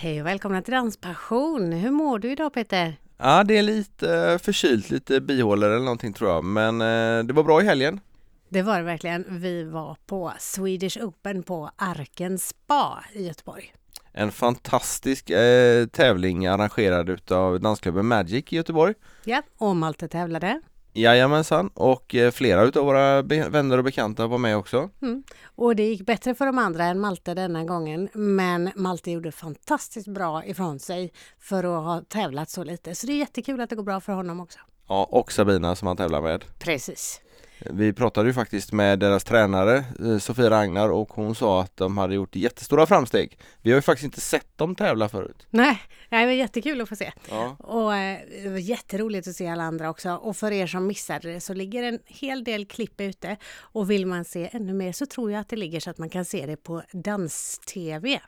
Hej och välkomna till Danspassion. Hur mår du idag Peter? Ja, det är lite eh, förkylt, lite bihålor eller någonting tror jag. Men eh, det var bra i helgen. Det var det verkligen. Vi var på Swedish Open på Arken Spa i Göteborg. En fantastisk eh, tävling arrangerad utav dansklubben Magic i Göteborg. Ja, och Malte tävlade. Jajamensan, och eh, flera utav våra vänner och bekanta var med också. Mm. Och det gick bättre för de andra än Malte denna gången. Men Malte gjorde fantastiskt bra ifrån sig för att ha tävlat så lite. Så det är jättekul att det går bra för honom också. Ja, och Sabina som han tävlar med. Precis. Vi pratade ju faktiskt med deras tränare eh, Sofia Ragnar och hon sa att de hade gjort jättestora framsteg. Vi har ju faktiskt inte sett dem tävla förut. Nej, det var jättekul att få se. Ja. Och eh, det var jätteroligt att se alla andra också. Och för er som missade det så ligger en hel del klipp ute. Och vill man se ännu mer så tror jag att det ligger så att man kan se det på Dans-TV.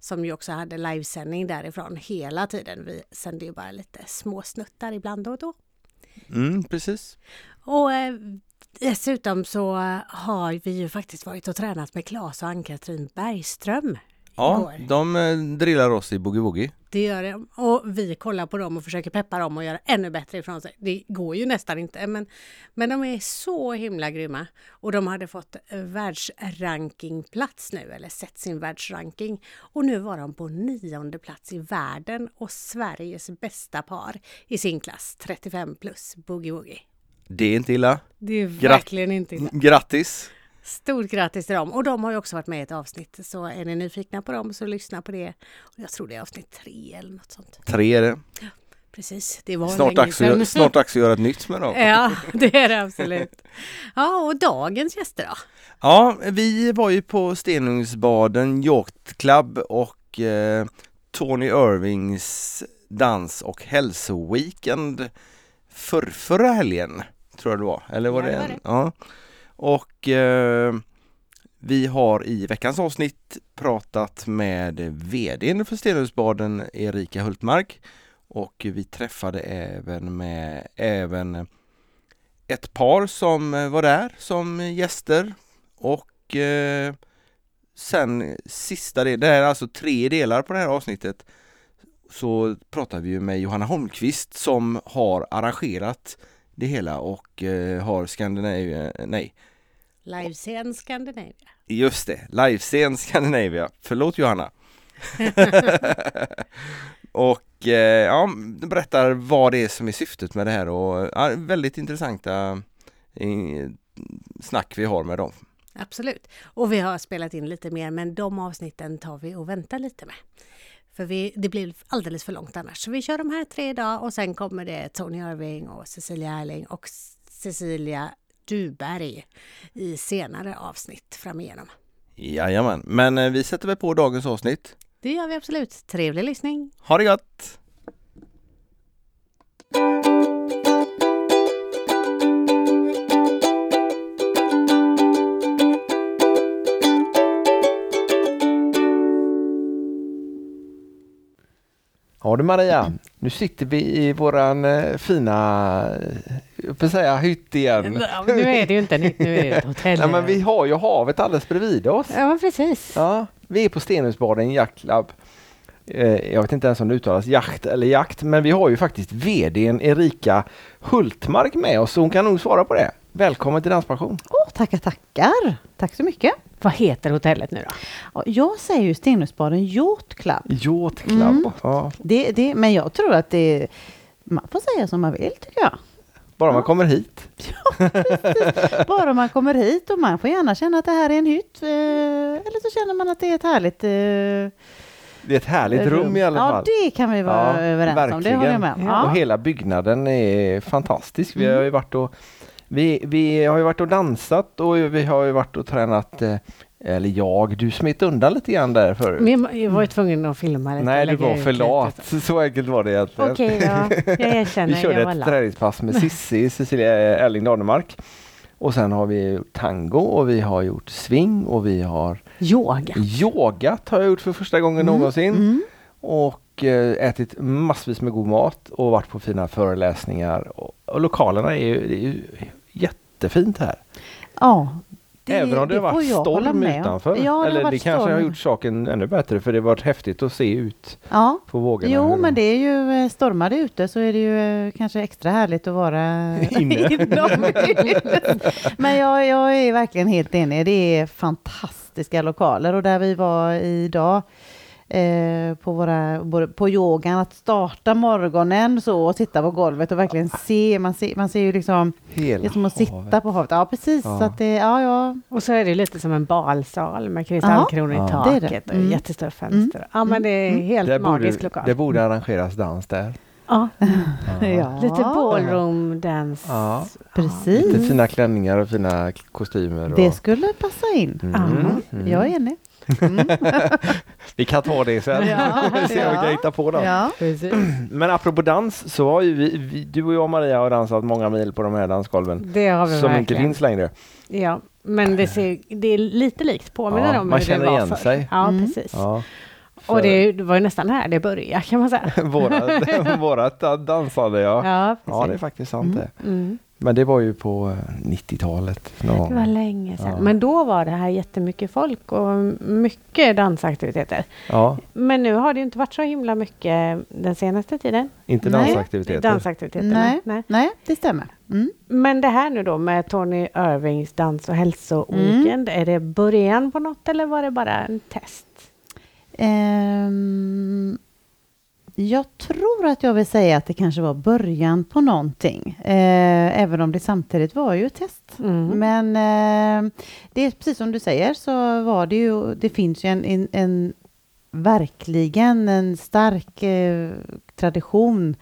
Som ju också hade livesändning därifrån hela tiden. Vi sände ju bara lite små snuttar ibland och då. Mm, precis. Och eh, dessutom så har vi ju faktiskt varit och tränat med Claes och Ann-Katrin Bergström. Ja, igår. de eh, drillar oss i boogie-woogie. Det gör det. Och vi kollar på dem och försöker peppa dem och göra ännu bättre ifrån sig. Det går ju nästan inte, men, men de är så himla grymma. Och de hade fått eh, världsrankingplats nu, eller sett sin världsranking. Och nu var de på nionde plats i världen och Sveriges bästa par i sin klass, 35 plus boogie woogie. Det är inte illa. Det är verkligen inte illa. Grattis! Stort grattis till dem! Och de har ju också varit med i ett avsnitt. Så är ni nyfikna på dem så lyssna på det. Jag tror det är avsnitt tre eller något sånt. Tre är det. Precis, det var Snart dags, att, sedan. gö- snart dags att göra ett nytt med dem. Ja, det är det absolut. Ja, och dagens gäster då? Ja, vi var ju på Stenungsbaden Yacht Club och eh, Tony Irvings dans och hälsoweekend för, förra helgen, tror jag det var. Eller var Ja, det det var en? det. Ja. Och eh, vi har i veckans avsnitt pratat med VDn för Stenungsbaden, Erika Hultmark. Och vi träffade även med även ett par som var där som gäster och eh, sen sista del, det här är alltså tre delar på det här avsnittet så pratar vi ju med Johanna Holmqvist som har arrangerat det hela och eh, har Scandinavia, nej Livescen Scandinavia. just det, livescen Scandinavia. Förlåt Johanna. och eh, ja, berättar vad det är som är syftet med det här och ja, väldigt intressanta eh, snack vi har med dem. Absolut. Och vi har spelat in lite mer, men de avsnitten tar vi och väntar lite med. För vi, det blir alldeles för långt annars. Så vi kör de här tre idag och sen kommer det Tony Irving och Cecilia Erling och Cecilia Duberg i senare avsnitt framigenom. Jajamän, men eh, vi sätter väl på dagens avsnitt. Det gör vi absolut. Trevlig lyssning! Ha det gott! Ja du Maria, nu sitter vi i våran eh, fina, eh, jag får säga hytt igen. Nu är det ju inte nytt, nu är det ett hotell. Nej, men vi har ju havet alldeles bredvid oss. Ja, precis. Ja, vi är på Stenungsbaden Yacht Club. Eh, Jag vet inte ens om det uttalas jakt eller jakt, men vi har ju faktiskt VDn Erika Hultmark med oss, så hon kan nog svara på det. Välkommen till Danspassion! Åh, tackar, tackar. Tack så mycket. Vad heter hotellet nu då? Ja, Jag säger ju Stenungsbaden Yacht Club. Yacht Club. Mm. Ja, Det, det, men jag tror att det man får säga som man vill tycker jag. bara man kommer hit. Bara man kommer hit och man får gärna känna att det här är en hytt. eh, Eller så känner man att det är ett härligt eh, Det är ett härligt rum, i alla fall. Ja, det kan vi vara Ja, överens om. Det håller jag med om. Och Ja. hela byggnaden är fantastisk. Vi Mm. har ju varit och vi, vi har ju varit och dansat och vi har ju varit och tränat eh, eller jag, du smet undan lite grann där förut. Men jag var ju tvungen att filma lite. Nej, du var för lat. Så enkelt var det egentligen. Okej, ja. Jag erkänner. Vi körde ett träningspass med Sissi, Cecilia Erling Danemark. Och sen har vi gjort tango och vi har gjort swing och vi har Yoga. yogat har jag gjort för första gången någonsin. Mm. och eh, ätit massvis med god mat och varit på fina föreläsningar. Och, och lokalerna är ju, det är ju jättefint här. Ja, Det, Även om det, har får varit storm utanför. Ja, det har Eller det kanske har storm. gjort saken ännu bättre för det har varit häftigt att se ut Ja. på vågorna. Jo, men de- det är ju eh, stormar det ute så är det ju eh, kanske extra härligt att vara Inne. Men jag, jag är verkligen helt enig. Det är fantastiska lokaler och där vi var idag eh, på, våra, på yogan, att starta morgonen så och sitta på golvet och verkligen se. Man ser, man ser ju liksom, Hela det är som att havet. sitta på havet. Ja, precis. Ja. Så att det, ja, ja. Och så är det lite som en balsal med kristallkronor Ja. i taket Det är det. och Mm. jättestora fönster. Ja, men det är Mm. helt Det magisk borde, lokal. det borde arrangeras dans där. Ja, ja. lite ballroom dance. Ja. Precis. Lite fina klänningar och fina kostymer. Och... Det skulle passa in. Mm. Ja. Mm. Jag är enig. Mm. Vi kan ta det sen. Ja. Vi ser om vi Ja. kan hitta på något. Ja. Men apropå dans så har ju vi, vi, du och jag och Maria har dansat många mil på de här dansgolven. Det har vi Som inte verkligen. finns längre. Ja, men det, ser, det är lite likt påminner Ja, om man hur känner det var igen förr. sig. Ja, Mm. precis. Ja. Och det, det var ju nästan här det började kan man säga. Vårat, vårat dansade ja. Ja, Ja, det är faktiskt sant Mm. det. Mm. Men det var ju på eh, 90-talet. någon gång. Det var länge sedan. Ja. Men då var det här jättemycket folk och mycket dansaktiviteter. Ja, Men nu har det ju inte varit så himla mycket den senaste tiden. inte Nej. dansaktiviteter. Dansaktiviteterna. Nej. Nej, det stämmer. Mm. Men det här nu då med Tony Irvings dans och hälsoweekend, är det början på något eller var det bara en test? Ehm, jag tror att jag vill säga att det kanske var början på någonting. Eh, även om det samtidigt var ju ett test. Mm. Men eh, det är precis som du säger så var det ju, det finns ju en, en, en verkligen en stark eh, tradition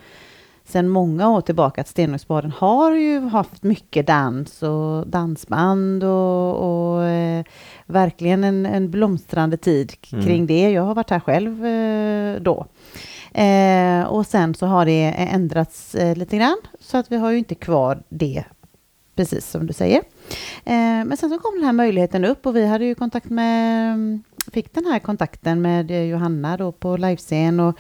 sedan många år tillbaka att Stenungsbaden har ju haft mycket dans och dansband och, och eh, verkligen en, en blomstrande tid Mm. kring det. Jag har varit här själv eh, då. Eh, och sen så har det ändrats eh, lite grann så att vi har ju inte kvar det precis som du säger. Eh, men sen så kom den här möjligheten upp och vi hade ju kontakt med, fick den här kontakten med eh, Johanna då på livescen och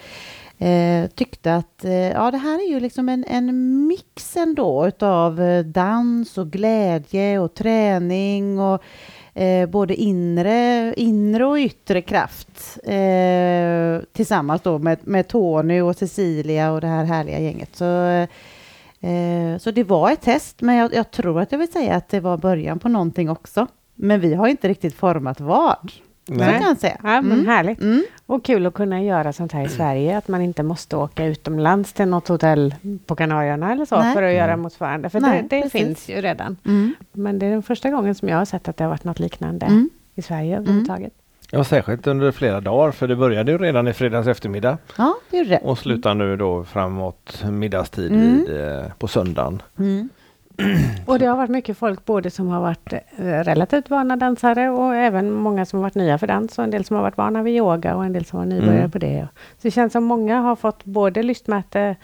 eh, tyckte att eh, ja, det här är ju liksom en, en mix ändå utav eh, dans och glädje och träning och eh, både inre, inre och yttre kraft eh, tillsammans då med, med Tony och Cecilia och det här härliga gänget. Så, eh, så det var ett test, men jag, jag tror att jag vill säga att det var början på någonting också. Men vi har inte riktigt format vad. Så Nej. kan jag säga. Ja, men Mm. härligt. Mm. Och kul att kunna göra sånt här i Sverige, att man inte måste åka utomlands till något hotell på Kanarierna eller så Nej. för att göra Mm. motsvarande. För Nej, det, det finns ju redan. Mm. Men det är den första gången som jag har sett att det har varit något liknande Mm. i Sverige överhuvudtaget. Ja, särskilt under flera dagar för det började ju redan i fredags eftermiddag Ja, det gjorde det. och slutar nu då framåt middagstid Mm. vid, eh, på söndagen. Och det har varit mycket folk både som har varit eh, relativt vana dansare och även många som har varit nya för dans och en del som har varit vana vid yoga och en del som var nybörjare Mm. på det. Så det känns som många har fått både lystmäte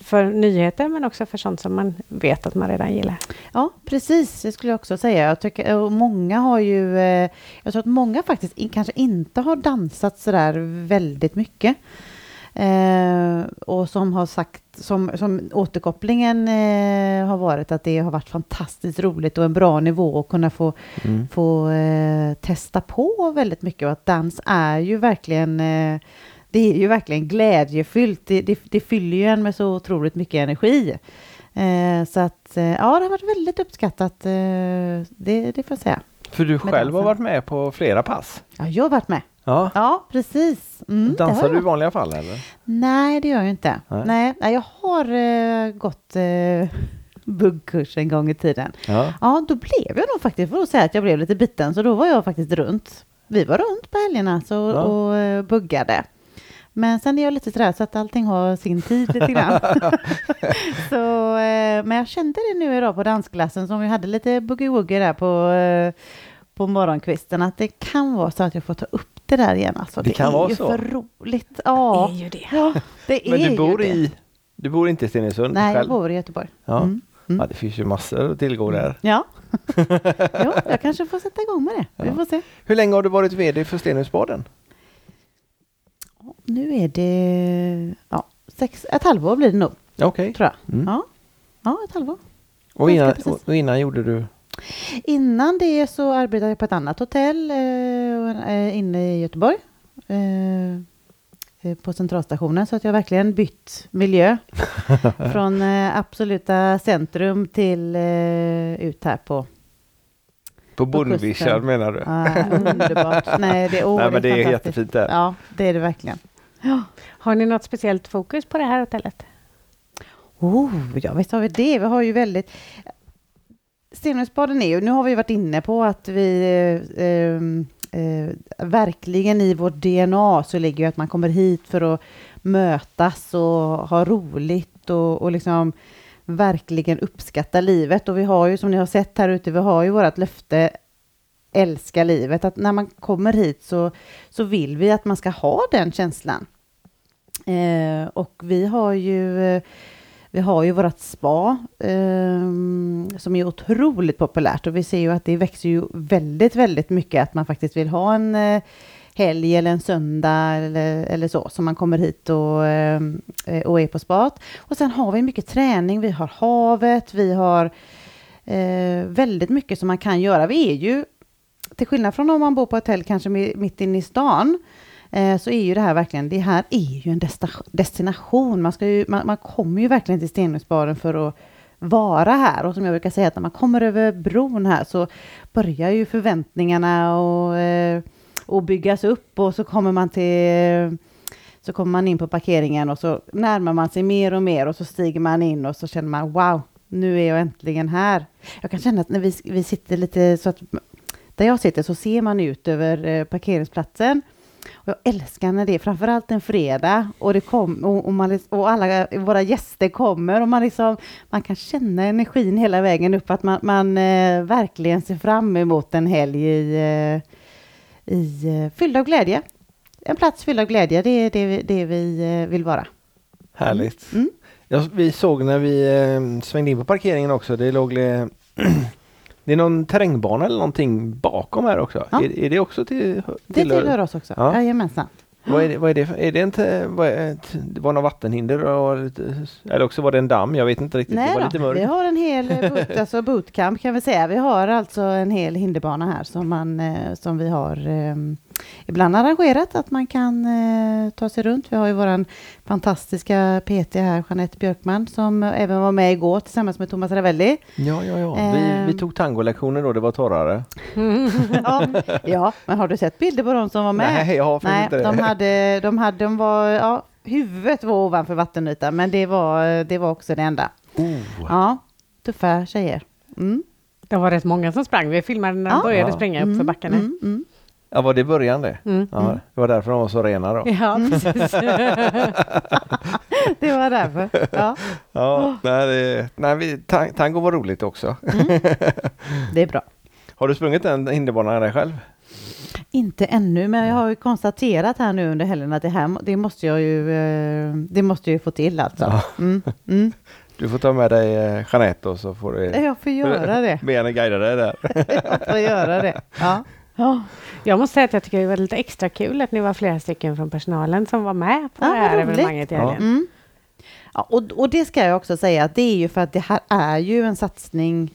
för nyheter men också för sånt som man vet att man redan gillar. Ja, precis. Det skulle jag också säga. Jag tycker, och många har ju... Eh, jag tror att många faktiskt kanske inte har dansat så där väldigt mycket. Eh, och som har sagt, som, som återkopplingen eh, har varit att det har varit fantastiskt roligt och en bra nivå att kunna få, Mm. få eh, testa på väldigt mycket och att dans är ju verkligen eh, det är ju verkligen glädjefyllt. Det, det, det fyller ju en med så otroligt mycket energi. Eh, så att eh, ja, det har varit väldigt uppskattat. Det, det får jag säga. För du själv har varit med på flera pass. Ja, jag har varit med. Ja. Ja, precis. Mm, Dansar du i vanliga fall eller? Nej, det gör jag inte. Nej. Nej, jag har eh, gått eh, buggkurs en gång i tiden. Ja. Ja, då blev jag nog faktiskt, får jag säga att jag blev lite biten, så då var jag faktiskt runt. Vi var runt på helgerna så, Ja. och eh, buggade. Men sen är jag lite sådär så att allting har sin tid lite grann. så, eh, men jag kände det nu idag på dansklassen som vi hade lite boogie-woogie där på, eh, på morgonkvisten att det kan vara så att jag får ta upp det där igen. Alltså, Det det, kan är vara ju så. för roligt. Ja, ju det. ja det är Men du bor ju det. i Du bor inte i Stenungsund Nej, jag själv? bor i Göteborg. Ja. Mm. Mm. ja, det finns ju massor att tillgå där. Ja, jo, jag kanske får sätta igång med det. Vi Ja. får se. Hur länge har du varit VD för Stenungsbaden? Nu är det ja, sex, ett halvår blir det nog, Okej. tror jag. Mm. Ja. ja, ett halvår. Och, innan, och innan gjorde du? Innan det så arbetade jag på ett annat hotell eh, eh, inne i Göteborg. Eh, eh, på centralstationen så att jag verkligen bytt miljö. Från eh, absoluta centrum till eh, ut här på På kusten. Bondvischar menar du? Ja, underbart. Nej, det, oh, Nej men det är fantastiskt. jättefint där. Ja, det är det verkligen. Har ni något speciellt fokus på det här hotellet? Oh, ja, visst har vi det. Vi har ju väldigt... Stenungsbaden är ju, nu har vi varit inne på att vi eh, ehm, eh, verkligen i vårt DNA så ligger ju att man kommer hit för att mötas och ha roligt och, och liksom verkligen uppskatta livet. Och vi har ju som ni har sett här ute, vi har ju vårt löfte älska livet. Att när man kommer hit så, så vill vi att man ska ha den känslan. Eh, och vi har ju eh, vi har ju vårt spa eh, som är otroligt populärt och vi ser ju att det växer ju väldigt, väldigt mycket att man faktiskt vill ha en eh, helg eller en söndag eller, eller så som man kommer hit och, eh, och är på spat. Och sen har vi mycket träning, vi har havet, vi har eh, väldigt mycket som man kan göra. Vi är ju, till skillnad från om man bor på hotell kanske mitt inne i stan, eh, Eh, så är ju det här verkligen, det här är ju en destination. Man, ska ju, man, man kommer ju verkligen till Stenungsbaden för att vara här. Och som jag brukar säga, att när man kommer över bron här så börjar ju förväntningarna och, eh, och byggas upp och så kommer man till så kommer man in på parkeringen och så närmar man sig mer och mer och så stiger man in och så känner man wow, nu är jag äntligen här. Jag kan känna att när vi, vi sitter lite så att där jag sitter så ser man ut över eh, parkeringsplatsen. Och jag älskar när det är framförallt en fredag och, det kom, och, och, man, lis- och alla våra gäster kommer och man, liksom, man kan känna energin hela vägen upp att man, man eh, verkligen ser fram emot en helg i, eh, i eh, fylld av glädje. En plats fylld av glädje, det är det, vi- det vi eh, vill vara. Härligt. Mm. Ja, vi såg när vi eh, svängde in på parkeringen också, det låg Det är någon terrängbana eller någonting bakom här också. Ja. Är, är det också till, Det tillhör- tillhör oss också. Ja. Jajamensan. Vad är det, vad är det, är det inte, vad är, det var något vattenhinder och lite, eller också var det en damm, jag vet inte riktigt. det Nej var då, lite mörkt. vi har en hel eh, boot, alltså bootcamp kan vi säga. Vi har alltså en hel hinderbana här som, man, eh, som vi har eh, ibland arrangerat att man kan eh, ta sig runt. Vi har ju våran fantastiska PT här, Jeanette Björkman, som även var med igår tillsammans med Thomas Ravelli. Ja, ja, ja. Vi, vi Ehm. tog tangolektioner då, det var torrare. ja, ja, men har du sett bilder på de som var med? Nej, jag har Nej, inte det. de hade, de hade, de var, ja, huvudet var ovanför vattenytan, men det var, det var också det enda. Oh. Ja, tuffa tjejer. Mm. Det var rätt många som sprang. Vi filmade när de Ja. började Ja. springa upp för Mm, backarna. mm, mm. Ja, var det början det? Mm. Ja, det var därför de var så rena då. Ja, precis. Det var därför. Ja, Ja, nej, det, nej vi, ta- tango var roligt också. det är bra. Har du sprungit den hinderbanan där själv? Inte ännu, men jag har ju konstaterat här nu under helgen att det här det måste jag ju, eh, det måste jag ju få till alltså. Ja. Mm, mm. Du får ta med dig eh, Jeanette och så får du Jag får göra det. be henne guida dig där. Jag får göra det. Ja. Ja. Jag måste säga att jag tycker det var lite extra kul att ni var flera stycken från personalen som var med på Ja, det här evenemanget i Ja. Mm. Ja, och, och det ska jag också säga att det är ju för att det här är ju en satsning.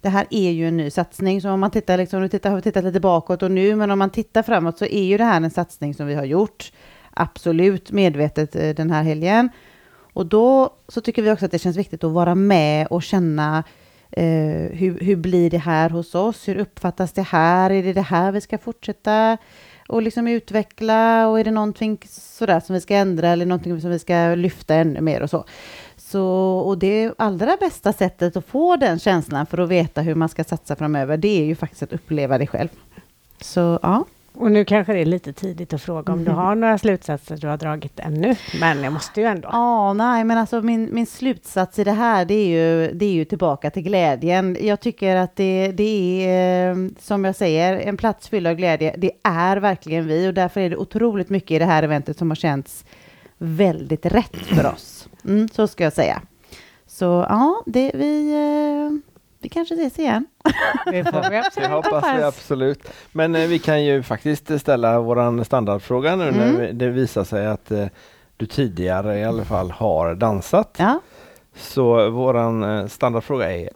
Det här är ju en ny satsning, så om man tittar, liksom, nu tittar, har vi tittat lite bakåt och nu, men om man tittar framåt så är ju det här en satsning som vi har gjort absolut medvetet eh, den här helgen. Och då så tycker vi också att det känns viktigt att vara med och känna eh, hur, hur blir det här hos oss? Hur uppfattas det här? Är det det här vi ska fortsätta och liksom utveckla? Och är det någonting sådär som vi ska ändra eller någonting som vi ska lyfta ännu mer och så? Så, och det allra bästa sättet att få den känslan för att veta hur man ska satsa framöver, det är ju faktiskt att uppleva det själv. Så ja, och nu kanske det är lite tidigt att fråga om du Mhm. har några slutsatser du har dragit ännu. Men jag måste ju ändå. Ja, nej, men alltså min, min slutsats i det här, det är, ju, det är ju tillbaka till glädjen. Jag tycker att det, det är, eh, som jag säger, en plats fylld av glädje. Det är verkligen vi och därför är det otroligt mycket i det här eventet som har känts väldigt rätt för oss. Mm, så ska jag säga. Så ja, det, vi, eh, vi kanske ses igen. Det får vi Det absolut hoppas vi absolut. Men eh, vi kan ju faktiskt ställa våran standardfråga nu när Mm. vi- det visar sig att eh, du tidigare i alla fall har dansat. Ja, Så våran eh, standardfråga är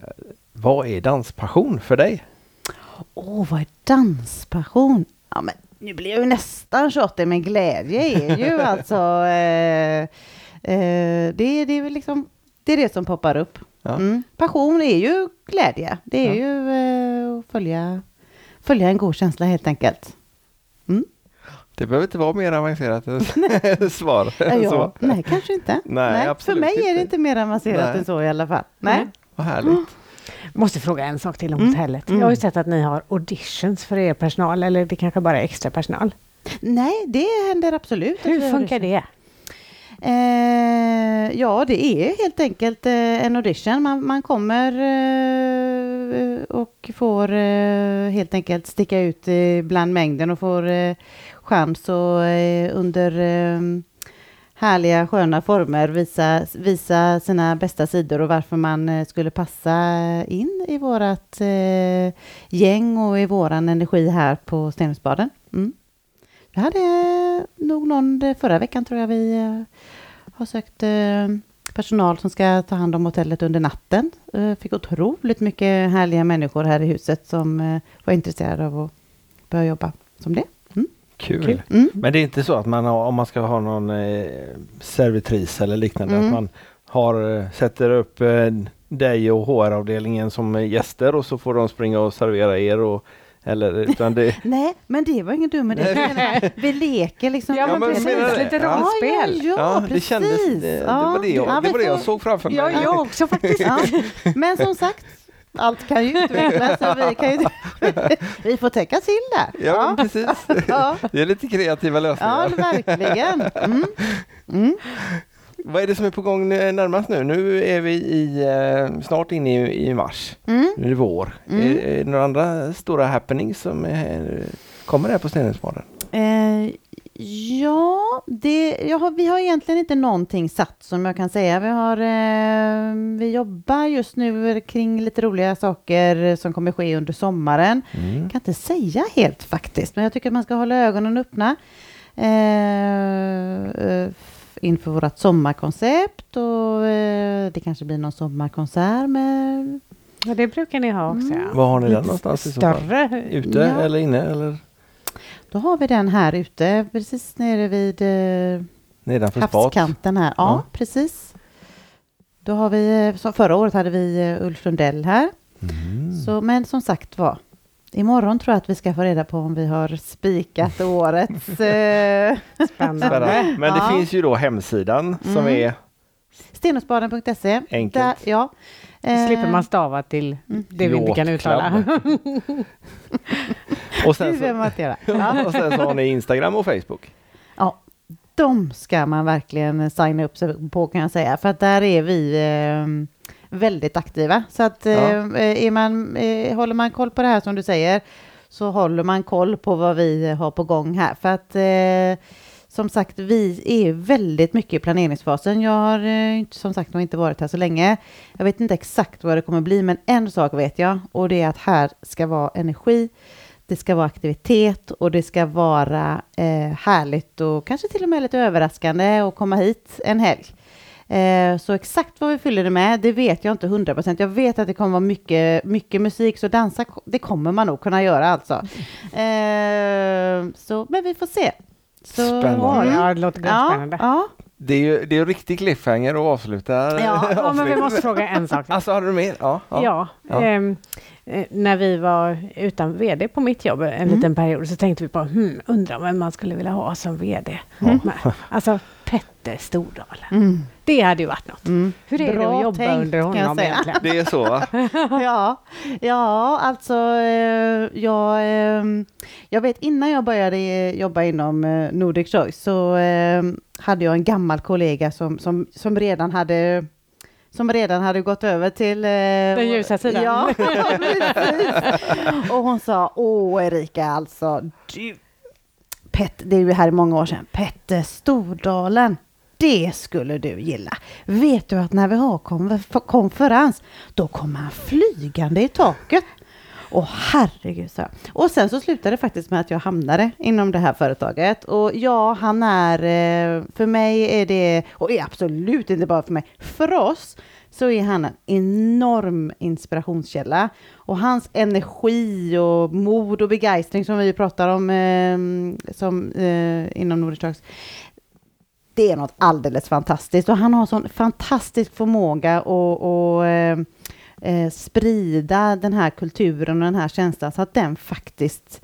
Vad är danspassion för dig? Åh, vad är danspassion? Ja, men nu blir jag ju nästan 28, men glädje är ju alltså... Eh, eh, det, det är väl liksom... Det är det som poppar upp. Ja. Mm. Passion är ju glädje. Det är Ja. ju eh, att följa, följa en god känsla helt enkelt. Det behöver inte vara mer avancerat svar. Ja, så. Nej, kanske inte. Nej, För absolut mig är det inte. inte mer avancerat Nej. än så i alla fall. Nej. Nej. Vad härligt. Måste fråga en sak till om Mm. hotellet. Mm. Jag har ju sett att ni har auditions för er personal, eller det kanske bara är extra personal. Nej, det händer absolut. Hur funkar det? Eh, ja, det är helt enkelt eh, en audition. Man, man kommer eh, och får eh, helt enkelt sticka ut eh, bland mängden och får eh, chans att eh, under eh, härliga sköna former visa, visa sina bästa sidor och varför man eh, skulle passa in i vårat eh, gäng och i våran energi här på Stenungsbaden. Mm. Vi hade nog någon förra veckan tror jag vi eh, har sökt eh, personal som ska ta hand om hotellet under natten. Eh, Fick otroligt mycket härliga människor här i huset som var intresserade av att börja jobba som det. Kul. Kul. Mm. Men det är inte så att man har, om man ska ha någon servitris eller liknande, Mm. att man har, sätter upp dig och HR-avdelningen som gäster och så får de springa och servera er och eller utan det Nej, men det var ingen dum idé. Vi leker liksom. Ja, men men precis. det. Lite Ja. rollspel. Ja, ja, ja, det precis. kändes, det, det var det jag, Ja, det, var det jag såg framför mig. Ja, jag också faktiskt. Ja. Men som sagt, allt kan ju utvecklas. Vi, kan ju, vi får täcka till där. Ja, precis. Ja, Det är lite kreativa ja lösningar. verkligen. Mm. Mm. Vad är det som är på gång eh, närmast nu? Nu är vi i, eh, snart inne i, i mars. Mm. Nu är det vår. Mm. Är, är det några andra stora happenings som är, kommer här på Stenungsbaden? Eh, ja, det, har, vi har egentligen inte någonting satt som jag kan säga. Vi, har, eh, vi jobbar just nu kring lite roliga saker som kommer ske under sommaren. Mm. Kan inte säga helt faktiskt, men jag tycker att man ska hålla ögonen öppna eh, eh, inför vårt sommarkoncept och eh, det kanske blir någon sommarkonsert med Ja, det brukar ni ha också. Mm. Ja. Var har ni den någonstans i så fall? Större. Ute Ja. eller inne eller Då har vi den här ute, precis nere vid eh, nedanför spat? havskanten här. Ja, Ja. precis. Då har vi, eh, förra året hade vi eh, Ulf Lundell här. Mm. Så, men som sagt var, imorgon tror jag att vi ska få reda på om vi har spikat årets... Eh, Spännande. Spännande. Men Ja. det finns ju då hemsidan som Mm. är Stenungsbaden.se. Enkelt. Där, ja. Eh, slipper man stava till Mm. det vi inte kan uttala. och sen, så, och sen så har ni Instagram och Facebook. ja, de ska man verkligen signa upp sig på kan jag säga. För att där är vi eh, väldigt aktiva. Så att eh, Ja. är man, eh, håller man koll på det här som du säger så håller man koll på vad vi har på gång här. För att eh, som sagt, vi är väldigt mycket i planeringsfasen. Jag har eh, som sagt inte varit här så länge. Jag vet inte exakt vad det kommer bli, men en sak vet jag och det är att här ska vara energi. Det ska vara aktivitet och det ska vara eh, härligt och kanske till och med lite överraskande att komma hit en helg. Eh, så exakt vad vi fyller det med, det vet jag inte 100%. Jag vet att det kommer vara mycket, mycket musik, så dansa, det kommer man nog kunna göra alltså. Eh, så, men vi får se. Så, Spännande. Ja, det låter Ja, spännande. ja. Det är ju det är riktig cliffhanger att avsluta. Ja, Ja, men vi måste fråga en sak. Alltså har du mer? Ja. ja. Ja, Ja. ehm, eh, när vi var utan VD på mitt jobb en Mm. liten period så tänkte vi på, hmm, undrar vem man skulle vilja ha som VD. Men, alltså Petter Stordalen. Mm, Det hade ju varit något. mm. Hur är det Bra att jobba tänkt, under kan jag honom säga. egentligen? Det är så va? ja, ja, alltså eh, jag, eh, jag vet innan jag började eh, jobba inom eh, Nordic Choice så eh, hade jag en gammal kollega som, som, som redan hade som redan hade gått över till... eh, Den ljusa sidan. Ja, precis. Och hon sa, åh Erika alltså, du, Pet, det är ju här i många år sedan, Petter Stordalen, det skulle du gilla. Vet du att när vi har konferens, då kommer han flygande i taket. Åh herregud, så. Och sen så slutade det faktiskt med att jag hamnade inom det här företaget. Och ja, han är, eh, för mig är det, och är absolut inte bara för mig, för oss så är han en enorm inspirationskälla. Och hans energi och mod och begeistring som vi pratar om eh, som, eh, inom Nordic Trucks, det är något alldeles fantastiskt. Och han har sån fantastisk förmåga att och, eh, eh, sprida den här kulturen och den här känslan så att den faktiskt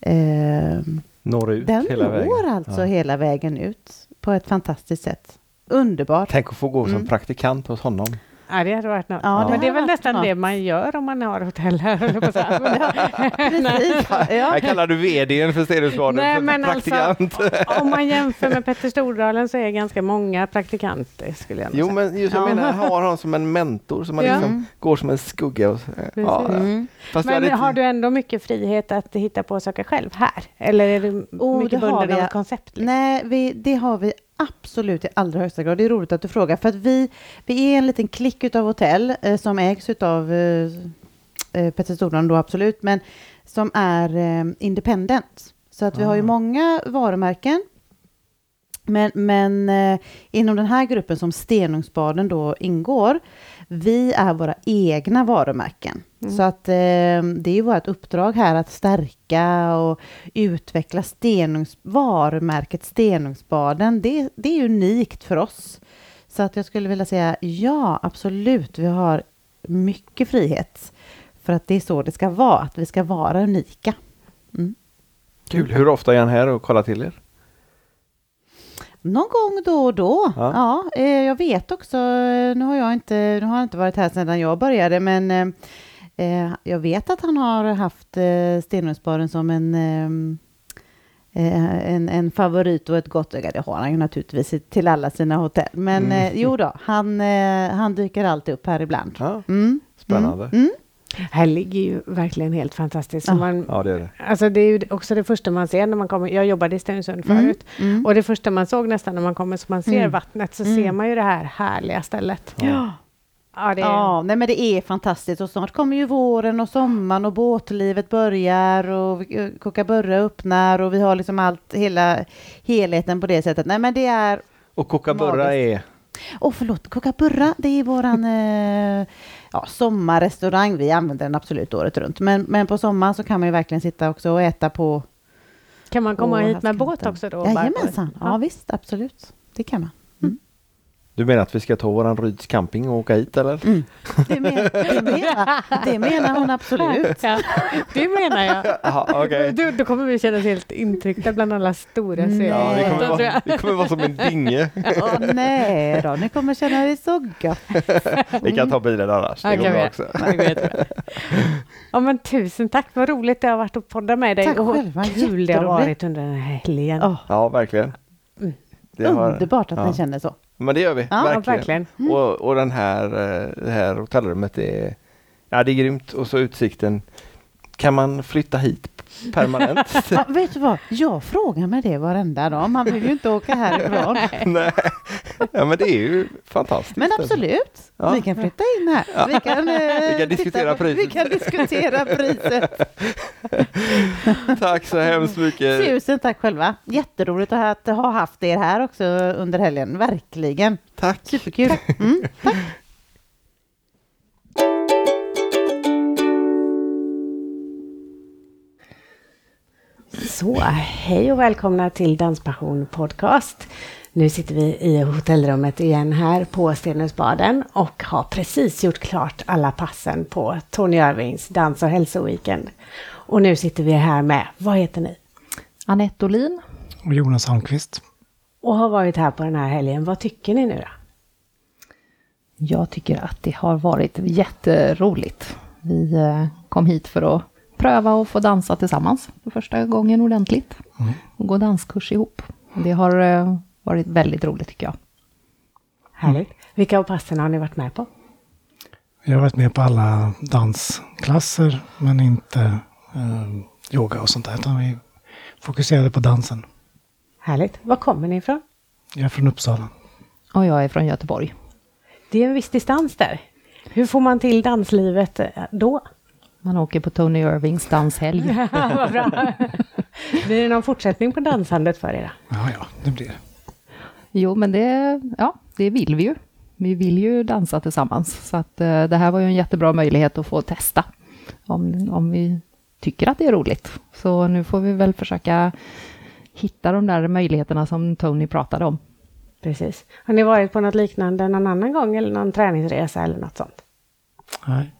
eh, Når ut den hela når vägen. alltså Ja. hela vägen ut på ett fantastiskt sätt. Underbart. Tänk att få gå som Mm. praktikant hos honom. Ja, det hade varit något. Ja, det Men det är väl nästan något. det man gör om man har hotell här, på Precis. Ja. Här kallar du vdn för Stenungsbaden för men alltså, praktikant. Om man jämför med Petter Stordalen så är ganska många praktikanter skulle jag Jo, säga. men just jag Ja. menar, har honom som en mentor som man Ja. liksom går som en skugga. Och, ja. Mm. Men har inte- du ändå mycket frihet att hitta på saker själv här? Eller är du Oh, mycket bunden av koncept? liksom? Nej, vi, det har vi absolut i allra högsta grad. Det är roligt att du frågar, för att vi, vi är en liten klick utav hotell eh, som ägs utav eh, eh, Petter Stordalen då absolut, men som är eh, independent. Så att vi har ju Ah. många varumärken. Men, men eh, inom den här gruppen som Stenungsbaden då ingår, vi är våra egna varumärken. Mm. Så att eh, det är ju vårt uppdrag här att stärka och utveckla stenungs, varumärket Stenungsbaden. Det, det är unikt för oss. Så att jag skulle vilja säga ja, absolut, vi har mycket frihet. För att det är så det ska vara, att vi ska vara unika. Kul. Hur ofta är han här och kollar till er? Någon gång då och då. Ja. Ja, eh, jag vet också, nu har jag inte, nu har jag inte varit här sedan jag började, men eh, eh, jag vet att han har haft eh, Stenungsbaden som en, eh, eh, en, en favorit och ett gott öga. Det har han ju naturligtvis till alla sina hotell. Men Mm. eh, jo då, han, han dyker alltid upp här ibland. Ja, Mm. spännande. Mm. Här ligger ju verkligen helt fantastiskt. Så Ja. man, Ja, det är det. Alltså det är ju också det första man ser när man kommer. Jag jobbade i Stenungsund Mm. förut. Mm. Och det första man såg nästan när man kommer, så man ser Mm. vattnet, så Mm. ser man ju det här härliga stället. Ja. Ja, det är, Ja, nej men det är fantastiskt och snart kommer ju våren och sommaren och båtlivet börjar och Kookaburra öppnar och vi har liksom allt, hela helheten på det sättet. Nej men det är, Och Kookaburra är... åh förlåt, Kookaburra, det är våran eh, ja, sommarrestaurang. Vi använder den absolut året runt, men, men på sommaren så kan man ju verkligen sitta också och äta på kan man komma hit med båt också då? Jajamensan, ja visst absolut, det kan man. Du menar att vi ska ta våran Ryds camping och åka hit eller? Mm. Det, men, det, menar, det menar hon absolut. Ja, det menar jag. Jaha, okej. Då, då kommer vi känna oss helt intryckta bland alla stora Nej. Ja, vi kommer, vara, vi kommer vara som en dinge. Åh nej då, ni kommer känna det så gott. Vi kan ta bilen annars. Det Ja, går också. Ja. Ja, men tusen tack, vad roligt det har varit att podda med dig. Tack och vad själva, kul det har varit under den här helgen. Ja, verkligen. Mm. Det har, underbart att ja. ni känner så. Men det gör vi, Ja, verkligen. verkligen. Och, och den här, eh, det här hotellrummet är, ja, det är grymt. Och så utsikten. Kan man flytta hit permanent? Ja, vet du vad, jag frågar mig det varenda dag. Man vill ju inte åka härifrån. Nej. Ja, men det är ju fantastiskt. Men absolut, Ja. vi kan flytta in här. Ja. Vi, kan, eh, Vi kan diskutera titta- priset. Vi kan diskutera priset. Tack så hemskt mycket. Tusen tack själva. Jätteroligt att ha haft er här också under helgen. Verkligen. Tack. Superkul. Mm. Så, hej och välkomna till Danspassion podcast. Nu sitter vi i hotellrummet igen här på Stenungsbaden och har precis gjort klart alla passen på Tony Irvings dans och hälsoweekend. Och nu sitter vi här med, vad heter ni? Anette Olin. Och Jonas Almqvist. Och har varit här på den här helgen. Vad tycker ni nu då? Jag tycker att det har varit jätteroligt. Vi eh, kom hit för att pröva och få dansa tillsammans för första gången ordentligt. Och gå danskurs ihop. Det har eh, varit väldigt roligt tycker jag. Härligt. Vilka av passen har ni varit med på? Jag har varit med på alla dansklasser men inte eh, yoga och sånt där. Utan vi fokuserade på dansen. Härligt. Var kommer ni ifrån? Jag är från Uppsala. Och jag är från Göteborg. Det är en viss distans där. Hur får man till danslivet eh, då? Man åker på Tony Irvings danshelg. Vad bra. Blir det någon fortsättning på dansandet för er? Ja, ja, det blir det. Jo, men det, ja, det vill vi ju. vi vill ju dansa tillsammans. Så att eh, det här var ju en jättebra möjlighet att få testa. Om, om vi tycker att det är roligt. Så nu får vi väl försöka hitta de där möjligheterna som Tony pratade om. Precis. Har ni varit på något liknande någon annan gång eller någon träningsresa eller något sånt? Nej.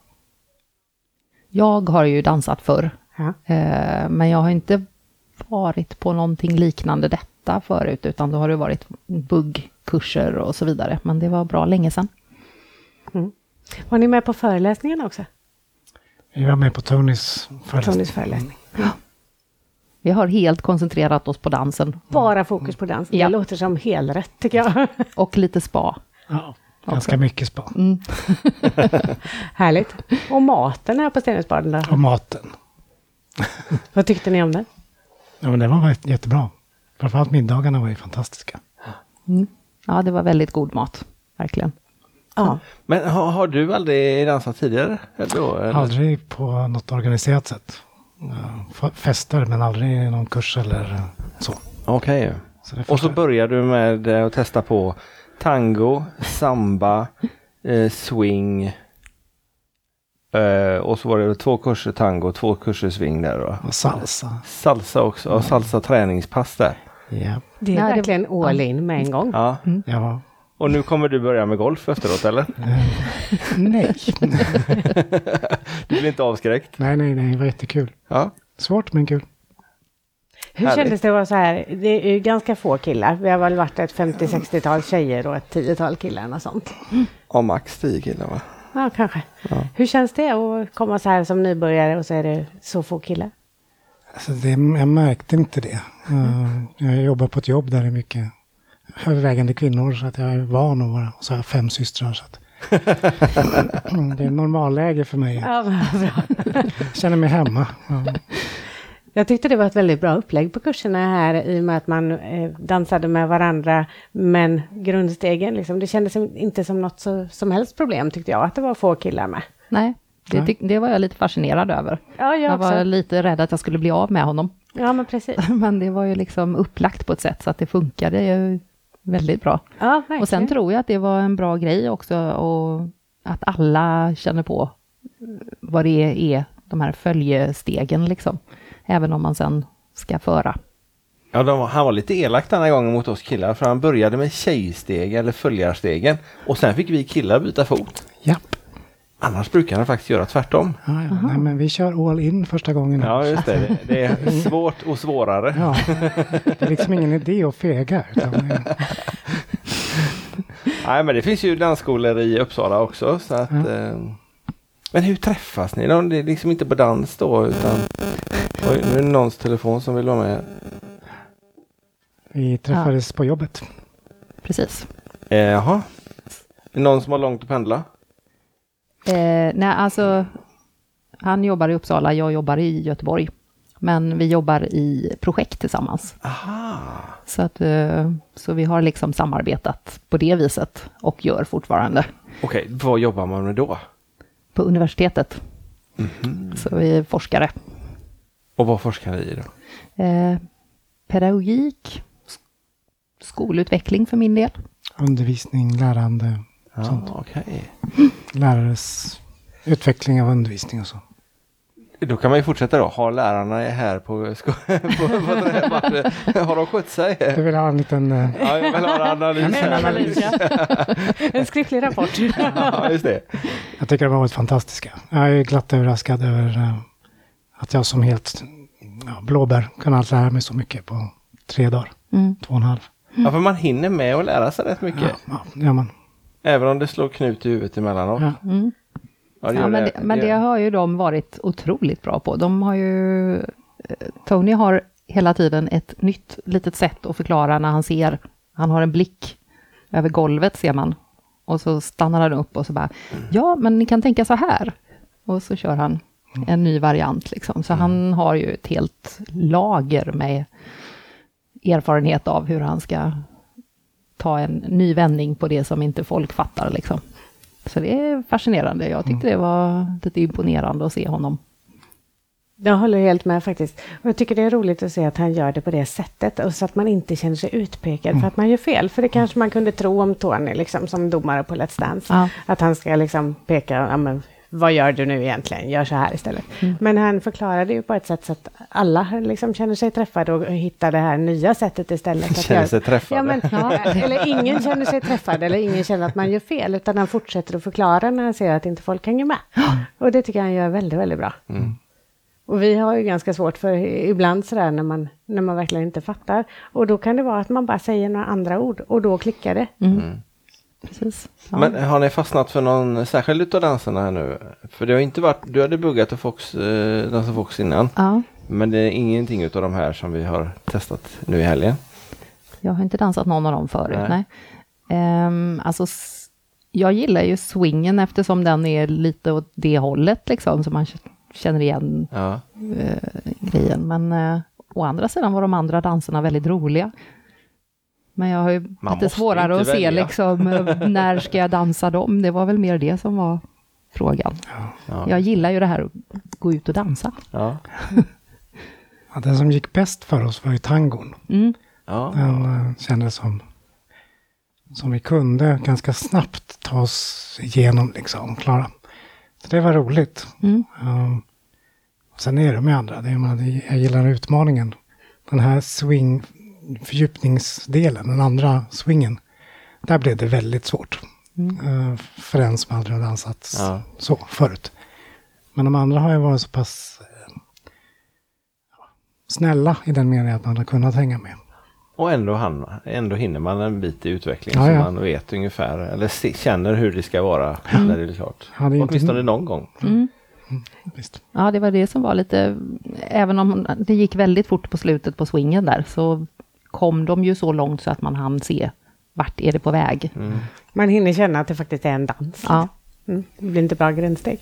Jag har ju dansat förr, Ja. eh, men jag har inte varit på någonting liknande detta förut, utan då har det varit buggkurser och så vidare. Men det var bra länge sedan. Var ni med på föreläsningen också? Vi var med på Tonys föreläsning. Tonys föreläsning. Vi har helt koncentrerat oss på dansen Bara fokus på dans. Ja. Det låter som helrätt tycker jag. och lite spa. Ja, ganska mycket spa. Härligt. Och maten här på Stenungsbaden då? Och maten. Vad tyckte ni om den? Ja, men det var jättebra. Framförallt middagarna var ju fantastiska. Ja, det var väldigt god mat, verkligen. Ja. Men har, har du aldrig dansat tidigare? Eller då, eller? Aldrig på något organiserat sätt. Fester, men aldrig någon kurs eller så. Okej. är Och så började du med att testa på tango, samba, eh, swing. Eh, och så var det två kurser tango, två kurser swing där då. och salsa. Salsa också, och salsa träningspass där. Ja. Det är Ja, det- verkligen all in med en gång. Ja. ja. Och nu kommer du börja med golf efteråt eller? Nej. Du blir inte avskräckt? nej, nej, nej, det var jättekul. Ja. Svårt men kul. Hur Härligt. kändes det att vara så här? Det är ju ganska få killar. Vi har väl varit ett 50-60-tal tjejer och ett 10-tal killar och sånt. Och max 10 killar va? Ja, kanske. Ja. Hur känns det att komma så här som nybörjare och så är det så få killar? Alltså det, jag märkte inte det. Jag jobbar på ett jobb där det är mycket övervägande kvinnor så att jag är van att vara, och så har jag fem systrar. Så att, det är normalläge för mig. Ja, bra. Jag känner mig hemma. Ja. Jag tyckte det var ett väldigt bra upplägg på kurserna här i och med att man eh, dansade med varandra. Men grundstegen, liksom, det kändes inte som något så, som helst problem tyckte jag, att det var få killar med. Nej, det, tyck- det var jag lite fascinerad över. Ja, jag Jag var också. lite rädd att jag skulle bli av med honom. Ja, men precis. Men det var ju liksom upplagt på ett sätt så att det funkade ju väldigt bra. Ja, verkligen. Och sen tror jag att det var en bra grej också och att alla känner på vad det är, de här följestegen liksom. Även om man sen ska föra. Ja, de, han var lite elak den här gången mot oss killar för han började med tjejsteg eller följarstegen och sen fick vi killar byta fot. Japp. Annars brukar han faktiskt göra tvärtom. Ja, ja. Nej, men vi kör all in första gången. Ja, just det. Det, är svårt och svårare. Ja, det är liksom ingen idé att fega. Utan, det- Nej, men det finns ju dansskolor i Uppsala också. Så att, eh, men hur träffas ni då? Det är liksom inte på dans då utan Oj, nu är det någons telefon som vill vara med. vi träffades på jobbet. Precis. Eh, Jaha. Är det någon som har långt att pendla? Eh, nej, alltså, han jobbar i Uppsala, jag jobbar i Göteborg. Men vi jobbar i projekt tillsammans. Aha. Så, att, eh, så vi har liksom samarbetat på det viset och gör fortfarande Okej, vad jobbar man med då? på universitetet. Så vi är forskare. Och vad forskar ni i då? Eh, pedagogik, sk- skolutveckling för min del. Undervisning, lärande, Ja, Sånt. okej. lärares utveckling av undervisning och så. Då kan man ju fortsätta då. Har lärarna här på, sko- på, på träbat, Har de skött sig? Du vill ha en liten... eh, Ja, jag vill ha en analys. En analys. En skriftlig rapport. Ja, just det. Jag tycker de har varit fantastiska. Jag är glatt överraskad över eh, att jag som helt ja, blåbär kunnat lära mig så mycket på tre dagar. Mm. Två och en halv. Ja, för man hinner med att lära sig rätt mycket. Ja, ja, det gör man. Även om det slår knut i huvudet emellanåt. Ja. Mm. Ja, det Ja, men, det, men det har ju de varit otroligt bra på. De har ju... eh, Tony har hela tiden ett nytt litet sätt att förklara när han ser. Han har en blick över golvet ser man. Och så stannar han upp och så bara, ja men ni kan tänka så här. Och så kör han en ny variant liksom. Så han har ju ett helt lager med erfarenhet av hur han ska ta en ny vändning på det som inte folk fattar liksom. Så det är fascinerande. Jag tyckte det var lite imponerande att se honom Jag håller helt med faktiskt. Och jag tycker det är roligt att se att han gör det på det sättet och så att man inte känner sig utpekad för att man gör fel. För det kanske man kunde tro om Tony liksom, som domare på Let's Dance. Ja. Att han ska liksom peka, ja, men, vad gör du nu egentligen? Gör så här istället. Men han förklarade ju på ett sätt så att alla liksom känner sig träffade och hittar det här nya sättet istället. Att Känner göra- sig träffade. Ja, men, eller ingen känner sig träffad eller ingen känner att man gör fel utan han fortsätter att förklara när han ser att inte folk hänger med. Och det tycker jag han gör väldigt, väldigt bra. Och vi har ju ganska svårt för ibland sådär när man, när man verkligen inte fattar. Och då kan det vara att man bara säger några andra ord och då klickar det. Precis. Ja. Men har ni fastnat för någon särskild utav danserna här nu? För det har inte varit, du hade buggat och Fox, eh, dansa Fox innan. ja, Men det är ingenting utav de här som vi har testat nu i helgen. jag har inte dansat någon av dem förut. Nej. Nej. Ehm, alltså, jag gillar ju swingen eftersom den är lite åt det hållet, liksom, så man känner igen Ja. eh, grejen. Men eh, å andra sidan var de andra danserna väldigt roliga. Men jag har ju Man lite svårare att se välja. liksom, eh, när ska jag dansa dem. Det var väl mer det som var frågan. Ja. Jag gillar ju det här att gå ut och dansa. Ja. Ja, den som gick bäst för oss var ju tangon. Mm. Ja. Den uh, kändes som, som vi kunde ganska snabbt ta oss igenom liksom, klara. Så det var roligt. Mm. Um, och sen är det med andra. Det är, man, jag gillar utmaningen. Den här swing, fördjupningsdelen, den andra swingen. Där blev det väldigt svårt. Uh, för en som aldrig har dansat Ja. så förut. Men de andra har ju varit så pass eh, snälla i den meningen att man har kunnat hänga med. Och ändå, han, ändå hinner man en bit i utvecklingen Ja, så ja. man vet ungefär, eller se, känner hur det ska vara när det är klart. Ja, det är inte- Åtminstone någon gång. Mm. Visst. Ja, det var det som var lite, även om det gick väldigt fort på slutet på swingen där, så kom de ju så långt så att man hann se vart är det på väg. Man hinner känna att det faktiskt är en dans. Ja. Mm, det blir inte bra grundsteg.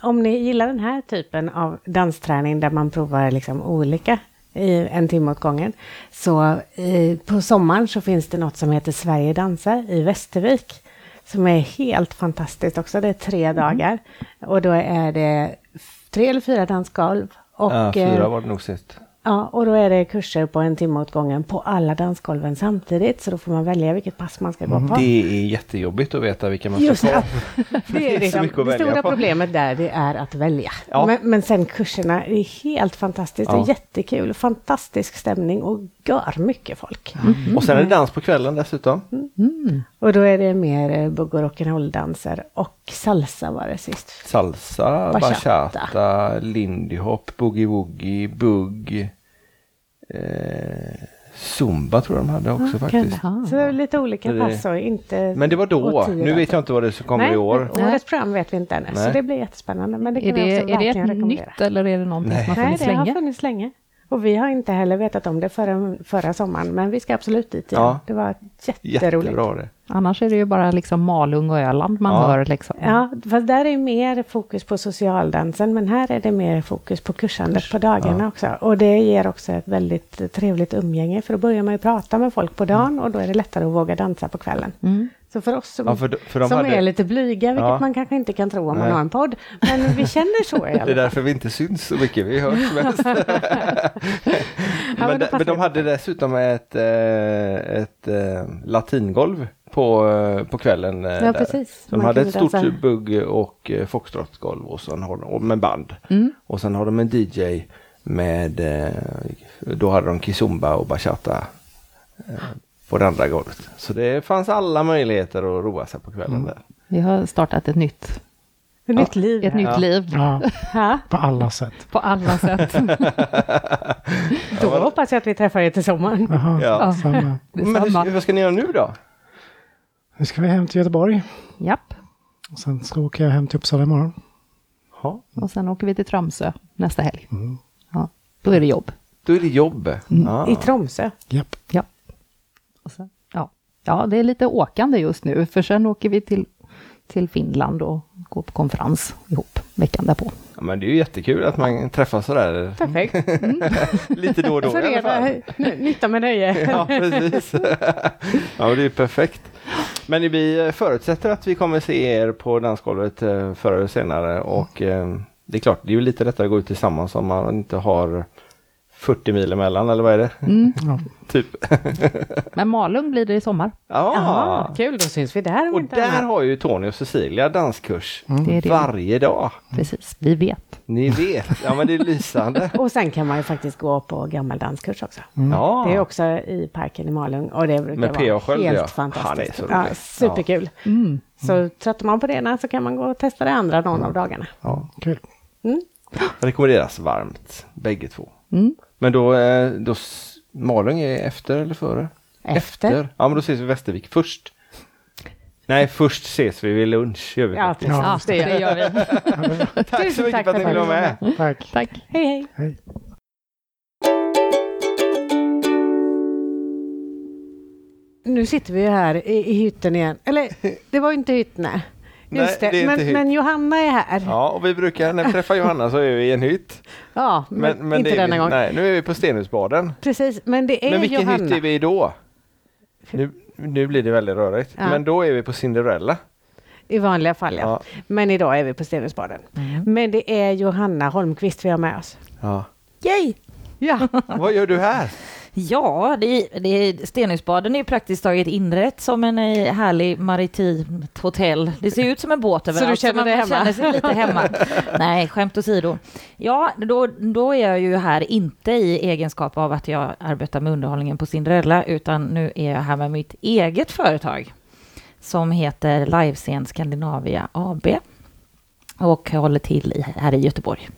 Om ni gillar den här typen av dansträning där man provar liksom olika i en timme åt gången. Så eh, på sommaren så finns det något som heter Sverige dansar i Västervik. Som är helt fantastiskt också. Det är tre dagar. Och då är det tre eller fyra dansgolv. Och, Ja, fyra eh, var det nog sist. Ja, och då är det kurser på en timme åt gången på alla dansgolven samtidigt. Så då får man välja vilket pass man ska gå på. Det är jättejobbigt att veta vilka man ska Just ta. det är liksom, det välja stora på. problemet där det är att välja. Ja. Men, men sen kurserna är helt fantastiskt. Det Ja. är jättekul. Fantastisk stämning och gör mycket folk. Och sen är det dans på kvällen dessutom. Och då är det mer eh, bugg och rock'n'roll-danser och salsa var det sist. Salsa, Bachata. bachata, lindy hop, boogie-woogie, bugg. Eh, zumba tror jag de hade också faktiskt. Ja. Så det är lite olika det- pass och inte... Men det var då. Nu vet jag inte vad det kommer Nej, i år. årets program vet vi inte ännu. Så Nej. det blir jättespännande. Men det kan Är det, också är det ett rekommendera. nytt eller är det någonting Nej. som har Nej, funnits det har länge? funnits länge. Och vi har inte heller vetat om det förrän förra sommaren. Men vi ska absolut dit igen. Ja. Det var jätteroligt. Jättebra det. Annars är det ju bara liksom Malung och Öland man Ja. hör liksom. Ja, fast där är mer fokus på socialdansen, men här är det mer fokus på kursandet på dagarna också. Och det ger också ett väldigt trevligt umgänge, för då börjar man ju prata med folk på dagen och då är det lättare att våga dansa på kvällen. Mm. Så för oss som, Ja, för, för de som hade, är lite blyga, vilket Ja. man kanske inte kan tro om man Nej. har en podd, men vi känner så i alla Det är fall. därför vi inte syns så mycket. Vi hörs mest. men men, de, passar men de hade dessutom ett, eh, ett eh, latingolv på, eh, på kvällen. eh, Ja, där. precis. De Man hade ett stort dansa. bugg och eh, foxtrotgolv och sen har de, och med band. Mm. Och sen har de en DJ med, eh, då hade de kizumba och bachata eh, på det andra golvet. Så det fanns alla möjligheter att roa sig på kvällen där. Vi har startat ett nytt, Ett nytt liv. ett nytt liv Ja, Ja, på alla sätt. på alla sätt. då hoppas jag att vi träffar er till sommaren. Jaha, Ja. samma. Men vad ska ni göra nu då? Nu ska vi hem till Göteborg. Japp. Och sen så åker jag hem till Uppsala imorgon. Ja, Och sen åker vi till Tromsö nästa helg. Mm. Ja, då är det jobb. då är det jobb. Ja. I Tromsö. Japp. Ja. Och sen, ja. ja, det är lite åkande just nu, för sen åker vi till, till Finland och går på konferens ihop veckan därpå. Ja, men det är ju jättekul att man träffas sådär Perfekt. lite då och då i alla fall. Förena nytta med nöje. Ja, precis. ja, det är perfekt. Men vi förutsätter att vi kommer se er på dansgolvet eh, förr eller senare. Och eh, det är klart, det är ju lite lättare att gå ut tillsammans om man inte har 40 mil emellan eller vad är det? Mm. Ja. Typ. Men Malung blir det i sommar. Ja, kul, då syns vi där. och där annat. har ju Tony och Cecilia danskurs Det är det. varje dag. Precis, vi vet. Ni vet, ja men det är lysande. Och sen kan man ju faktiskt gå på gammal danskurs också. Ja. Det är också i parken i Malung och det brukar Med vara Sköld, helt ja. fantastiskt. Han är så ja, superkul. Mm. Så tröttar man på det ena så kan man gå och testa det andra någon av dagarna. Ja, Kul. rekommenderas varmt, bägge två. Mm. Men då, eh, då Malung är efter eller före? Efter. Ja men då ses vi i Västervik först. Nej, först ses vi vid lunch. Gör vi Ja, faktiskt. Ja, det gör det gör vi. Tack så mycket tack för att ni ville vara med. Tack. Tack. Hej, hej. Hej. Nu sitter vi ju här i, i hytten igen. Eller, det var ju inte hytten, nej. Nej, Just det. det men, men Johanna är här. Ja, Ja, och vi brukar, när vi träffar Johanna så är vi i en hytt. men, Men, men inte denna vi, gång. Nej, nu är vi på Stenhusbaden. Precis, men det är Men vilken Johanna. hytt är vi i då? Nu, nu blir det väldigt rörigt. Ja. Men då är vi på Cinderella. I vanliga fall, ja. Ja. Men idag är vi på Stenungsbaden. Mm. Men det är Johanna Holmqvist vi har med oss. Ja. Yay! Ja, Vad gör du här? Ja, det, det, Stenhusbaden är praktiskt taget inrett som en eh, härlig maritimt hotell. Det ser ut som en båt överallt. du känner man dig hemma? känner sig lite hemma. Nej, skämt åsido. Ja, då, då är jag ju här inte i egenskap av att jag arbetar med underhållningen på Cinderella, utan nu är jag här med mitt eget företag som heter Livescen Scandinavia AB och håller till i, här i Göteborg.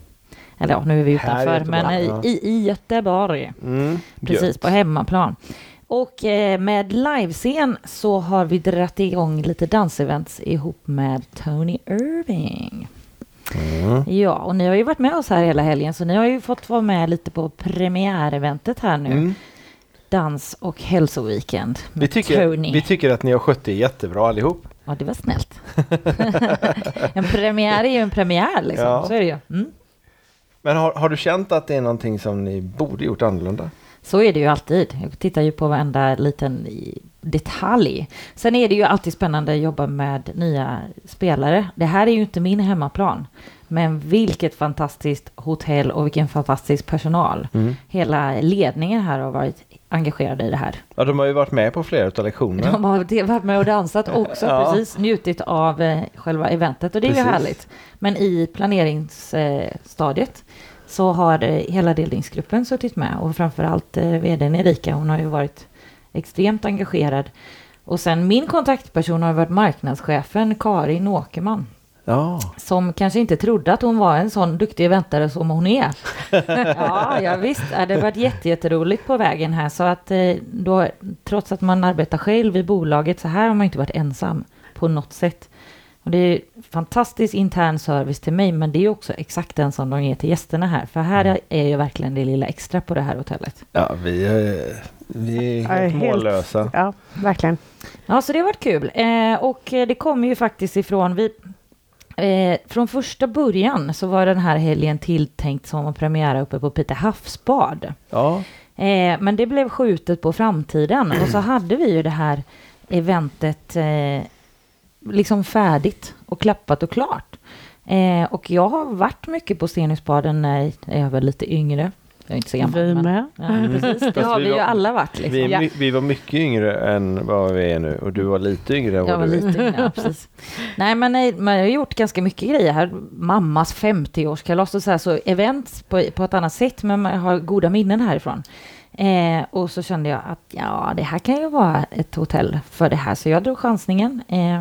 Eller ja, nu är vi utanför, men i, i, Göteborg. Mm, Precis, gött. på hemmaplan. Och eh, med livescen så har vi dragit igång lite dansevents ihop med Tony Irving. Mm. Ja, och ni har ju varit med oss här hela helgen, så ni har ju fått vara med lite på premiäreventet här nu. Mm. Dans och hälsoweekend Vi, med tycker, Tony. vi tycker att ni har skött det jättebra allihop. Ja, det var snällt. en premiär är ju en premiär, liksom. Ja. Så är det ju. Mm. Men har, har du känt att det är någonting som ni borde gjort annorlunda? Så är det ju alltid. Jag tittar ju på varenda liten detalj. Sen är det ju alltid spännande att jobba med nya spelare. Det här är ju inte min hemmaplan. Men vilket fantastiskt hotell och vilken fantastisk personal. Hela ledningen här har varit engagerade i det här. Ja, de har ju varit med på flera av lektionerna. De har varit med och dansat också, Ja. precis. Njutit av eh, själva eventet och det är Precis. ju härligt. Men i planeringsstadiet så har eh, hela ledningsgruppen suttit med och framförallt eh, vdn Erika, hon har ju varit extremt engagerad. Och sen min kontaktperson har varit marknadschefen Karin Åkerman Ja. som kanske inte trodde att hon var en sån duktig eventare som hon är. ja, ja visst, det har varit jätte, jätteroligt på vägen här. Så att eh, då, trots att man arbetar själv i bolaget, så här har man inte varit ensam på något sätt. Och det är fantastisk intern service till mig, men det är också exakt den som de ger till gästerna här. För här är ju verkligen det lilla extra på det här hotellet. Ja, vi, eh, vi är Ja, helt helt- mållösa. ja verkligen. Ja, så det har varit kul. Eh, och eh, det kommer ju faktiskt ifrån... Vi, eh, från första början så var den här helgen tilltänkt som premiär uppe på Pite havsbad. Ja. Eh, men det blev skjutet på framtiden. Och så hade vi ju det här eventet eh, liksom färdigt och klappat och klart. Eh, och jag har varit mycket på Stenhusbaden när jag var lite yngre. Jag är inte så gammal. Vi men- med. Ja, precis. Det har vi vi ju var- alla varit. Liksom. Vi, Ja. vi var mycket yngre än vad vi är nu och du var lite yngre än Jag vad var du lite yngre, ja, precis. Nej, men, nej, men jag har gjort ganska mycket grejer här. Mammas 50-årskalas och så här, så events på, på ett annat sätt, men man har goda minnen härifrån. Eh, och så kände jag att ja, det här kan ju vara ett hotell för det här, så jag drog chansningen. Eh,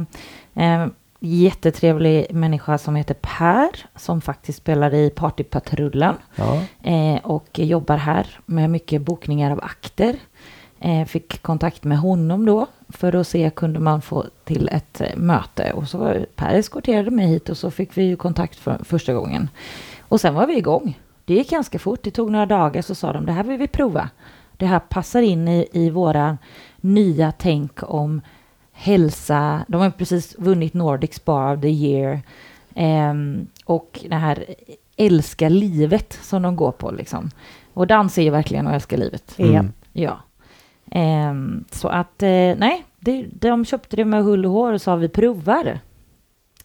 eh, jättetrevlig människa som heter Per, som faktiskt spelar i Partypatrullen Ja. eh, och jobbar här med mycket bokningar av akter. Eh, fick kontakt med honom då för att se kunde man få till ett eh, möte. Och så Per eskorterade mig hit och så fick vi ju kontakt för första gången. Och sen var vi igång. Det gick ganska fort. Det tog några dagar så sa de det här vill vi prova. Det här passar in i, i våra nya tänk om hälsa. De har precis vunnit Nordic Spa of the Year. Ehm, och det här älska livet som de går på liksom. Och dans är ju verkligen att älska livet. Mm. Ja. Ehm, så att, eh, nej, det, de köpte det med hull och hår och sa vi provar.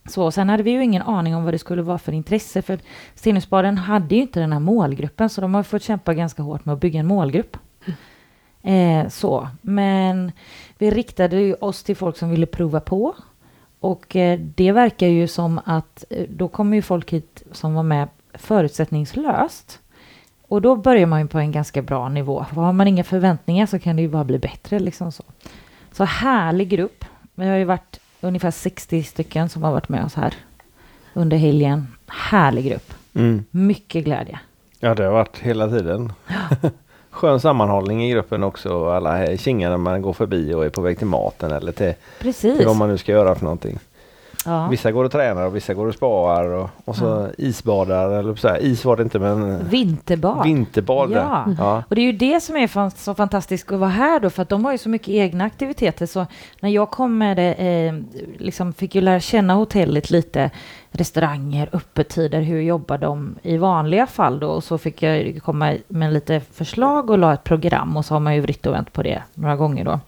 Så, sen hade vi ju ingen aning om vad det skulle vara för intresse, för Stenhusbaden hade ju inte den här målgruppen, så de har fått kämpa ganska hårt med att bygga en målgrupp. Eh, så, men vi riktade ju oss till folk som ville prova på. Och eh, det verkar ju som att eh, då kommer ju folk hit som var med förutsättningslöst. Och då börjar man ju på en ganska bra nivå. Har man inga förväntningar så kan det ju bara bli bättre. Liksom så. så härlig grupp. Vi har ju varit ungefär 60 stycken som har varit med oss här under helgen. Härlig grupp. Mm. Mycket glädje. Ja, det har varit hela tiden. Skön sammanhållning i gruppen också. Alla kingar när man går förbi och är på väg till maten eller till, Precis. till vad man nu ska göra för någonting. Ja. Vissa går och tränar och vissa går och spaar och, och så isbadar. Eller så här. Is var det inte men Vinterbad. vinterbad. Ja. Ja. Och det är ju det som är fan- så fantastiskt att vara här då, för att de har ju så mycket egna aktiviteter. Så när jag kom med det, eh, liksom fick ju lära känna hotellet lite, restauranger, öppettider, hur jobbar de i vanliga fall då? Och så fick jag komma med lite förslag och la ett program och så har man ju vritt och vänt på det några gånger då.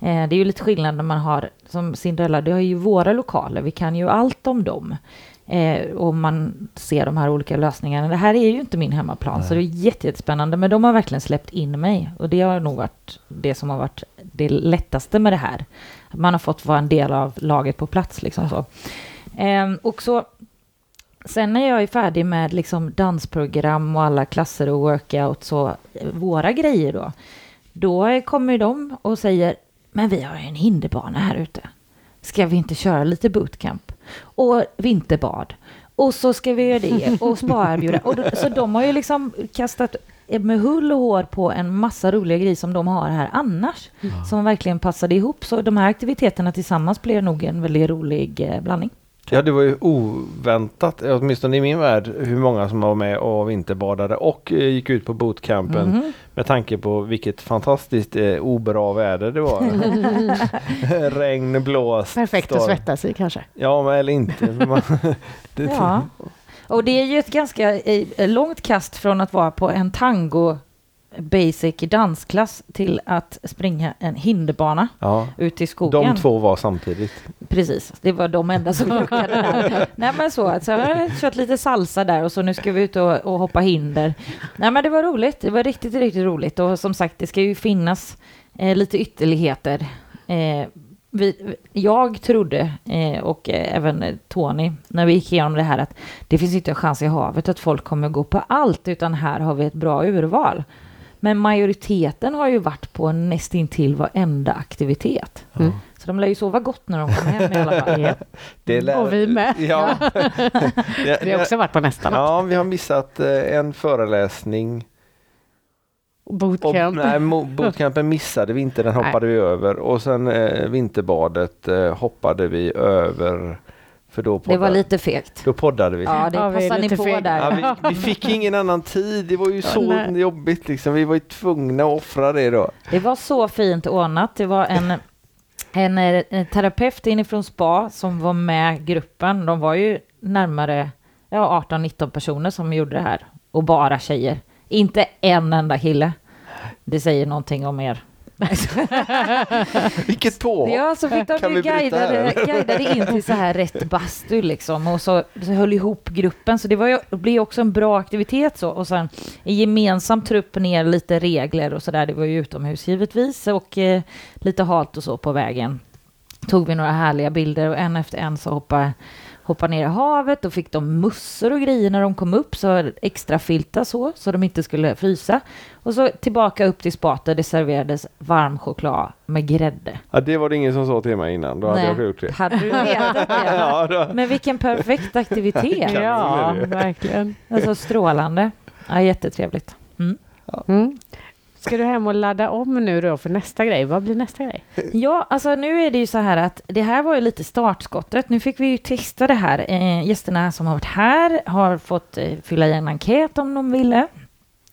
Eh, det är ju lite skillnad när man har, som Cinderella, det har ju våra lokaler, vi kan ju allt om dem. Eh, och man ser de här olika lösningarna. Det här är ju inte min hemmaplan, så det är jätte- jättespännande. Men de har verkligen släppt in mig. Och det har nog varit det som har varit det lättaste med det här. Man har fått vara en del av laget på plats. Liksom så. Eh, och så Sen när jag är färdig med liksom dansprogram och alla klasser och workouts och eh, våra grejer då, då kommer de och säger, men vi har ju en hinderbana här ute. Ska vi inte köra lite bootcamp? Och vinterbad. Och så ska vi göra det och spaerbjuda. Och då, så de har ju liksom kastat med hull och hår på en massa roliga grejer som de har här annars. Som verkligen passade ihop. Så de här aktiviteterna tillsammans blev nog en väldigt rolig eh, blandning. Ja, det var ju oväntat, åtminstone i min värld, hur många som var med och vinterbadade och eh, gick ut på bootcampen Mhm. med tanke på vilket fantastiskt eh, obra väder det var. Regn, blåst, Perfekt att storm. svettas i kanske. Ja, men eller inte. Man, det, Ja. Och det är ju ett ganska eh, långt kast från att vara på en tango basic dansklass till att springa en hinderbana ja. ut i skogen. De två var samtidigt. Precis, det var de enda som orkade där. Nej men så, alltså, jag har kört lite salsa där och så nu ska vi ut och, och hoppa hinder. Nej men det var roligt, det var riktigt, riktigt roligt och som sagt det ska ju finnas eh, lite ytterligheter. Eh, vi, jag trodde, eh, och eh, även eh, Tony, när vi gick igenom det här att det finns inte en chans i havet att folk kommer gå på allt, utan här har vi ett bra urval. Men majoriteten har ju varit på nästintill varenda aktivitet. Mm. Så de lär ju sova gott när de kommer hem i alla fall. Det lär- Och vi med. Ja. Vi har också varit på nästan. Ja, vi har missat eh, en föreläsning. Och, Bootcamp. nej, mo- bootcampen missade vi inte, den hoppade vi över. Och sen eh, vinterbadet eh, hoppade vi över. För då Det var poddade, lite fegt. då poddade vi. Ja, det Ja, passade ni på fega. där. Ja, vi, vi fick ingen annan tid, det var ju så nej. jobbigt liksom. Vi var ju tvungna att offra det då. Det var så fint ordnat. Det var en, en, en terapeut inifrån SPA som var med gruppen. De var ju närmare ja, 18-19 personer som gjorde det här. Och bara tjejer. Inte en enda kille. Det säger någonting om er. Vilket påhopp! Ja, så fick de Kan ju guidade, guidade in till så här rätt bastu liksom och så, så höll ihop gruppen. Så det var ju, det blev också en bra aktivitet så. Och sen en gemensam trupp ner lite regler och så där. Det var ju utomhus givetvis och eh, lite halt och så på vägen. Tog vi några härliga bilder och en efter en så hoppade hoppade ner i havet och fick de mussor och grejer när de kom upp, så extra filtar så, så de inte skulle frysa. Och så tillbaka upp till spat där det serverades varm choklad med grädde. Ja, det var det ingen som sa till mig innan, då hade jag gjort det. Hade du vetat det? Ja, då. Men vilken perfekt aktivitet. Ja, verkligen. Alltså strålande. Ja, jättetrevligt. Mm. Mm. Ska du hem och ladda om nu då för nästa grej? Vad blir nästa grej? Ja, alltså nu är det ju så här att det här var ju lite startskottet. Nu fick vi ju testa det här. Eh, gästerna som har varit här har fått eh, fylla i en enkät om de ville.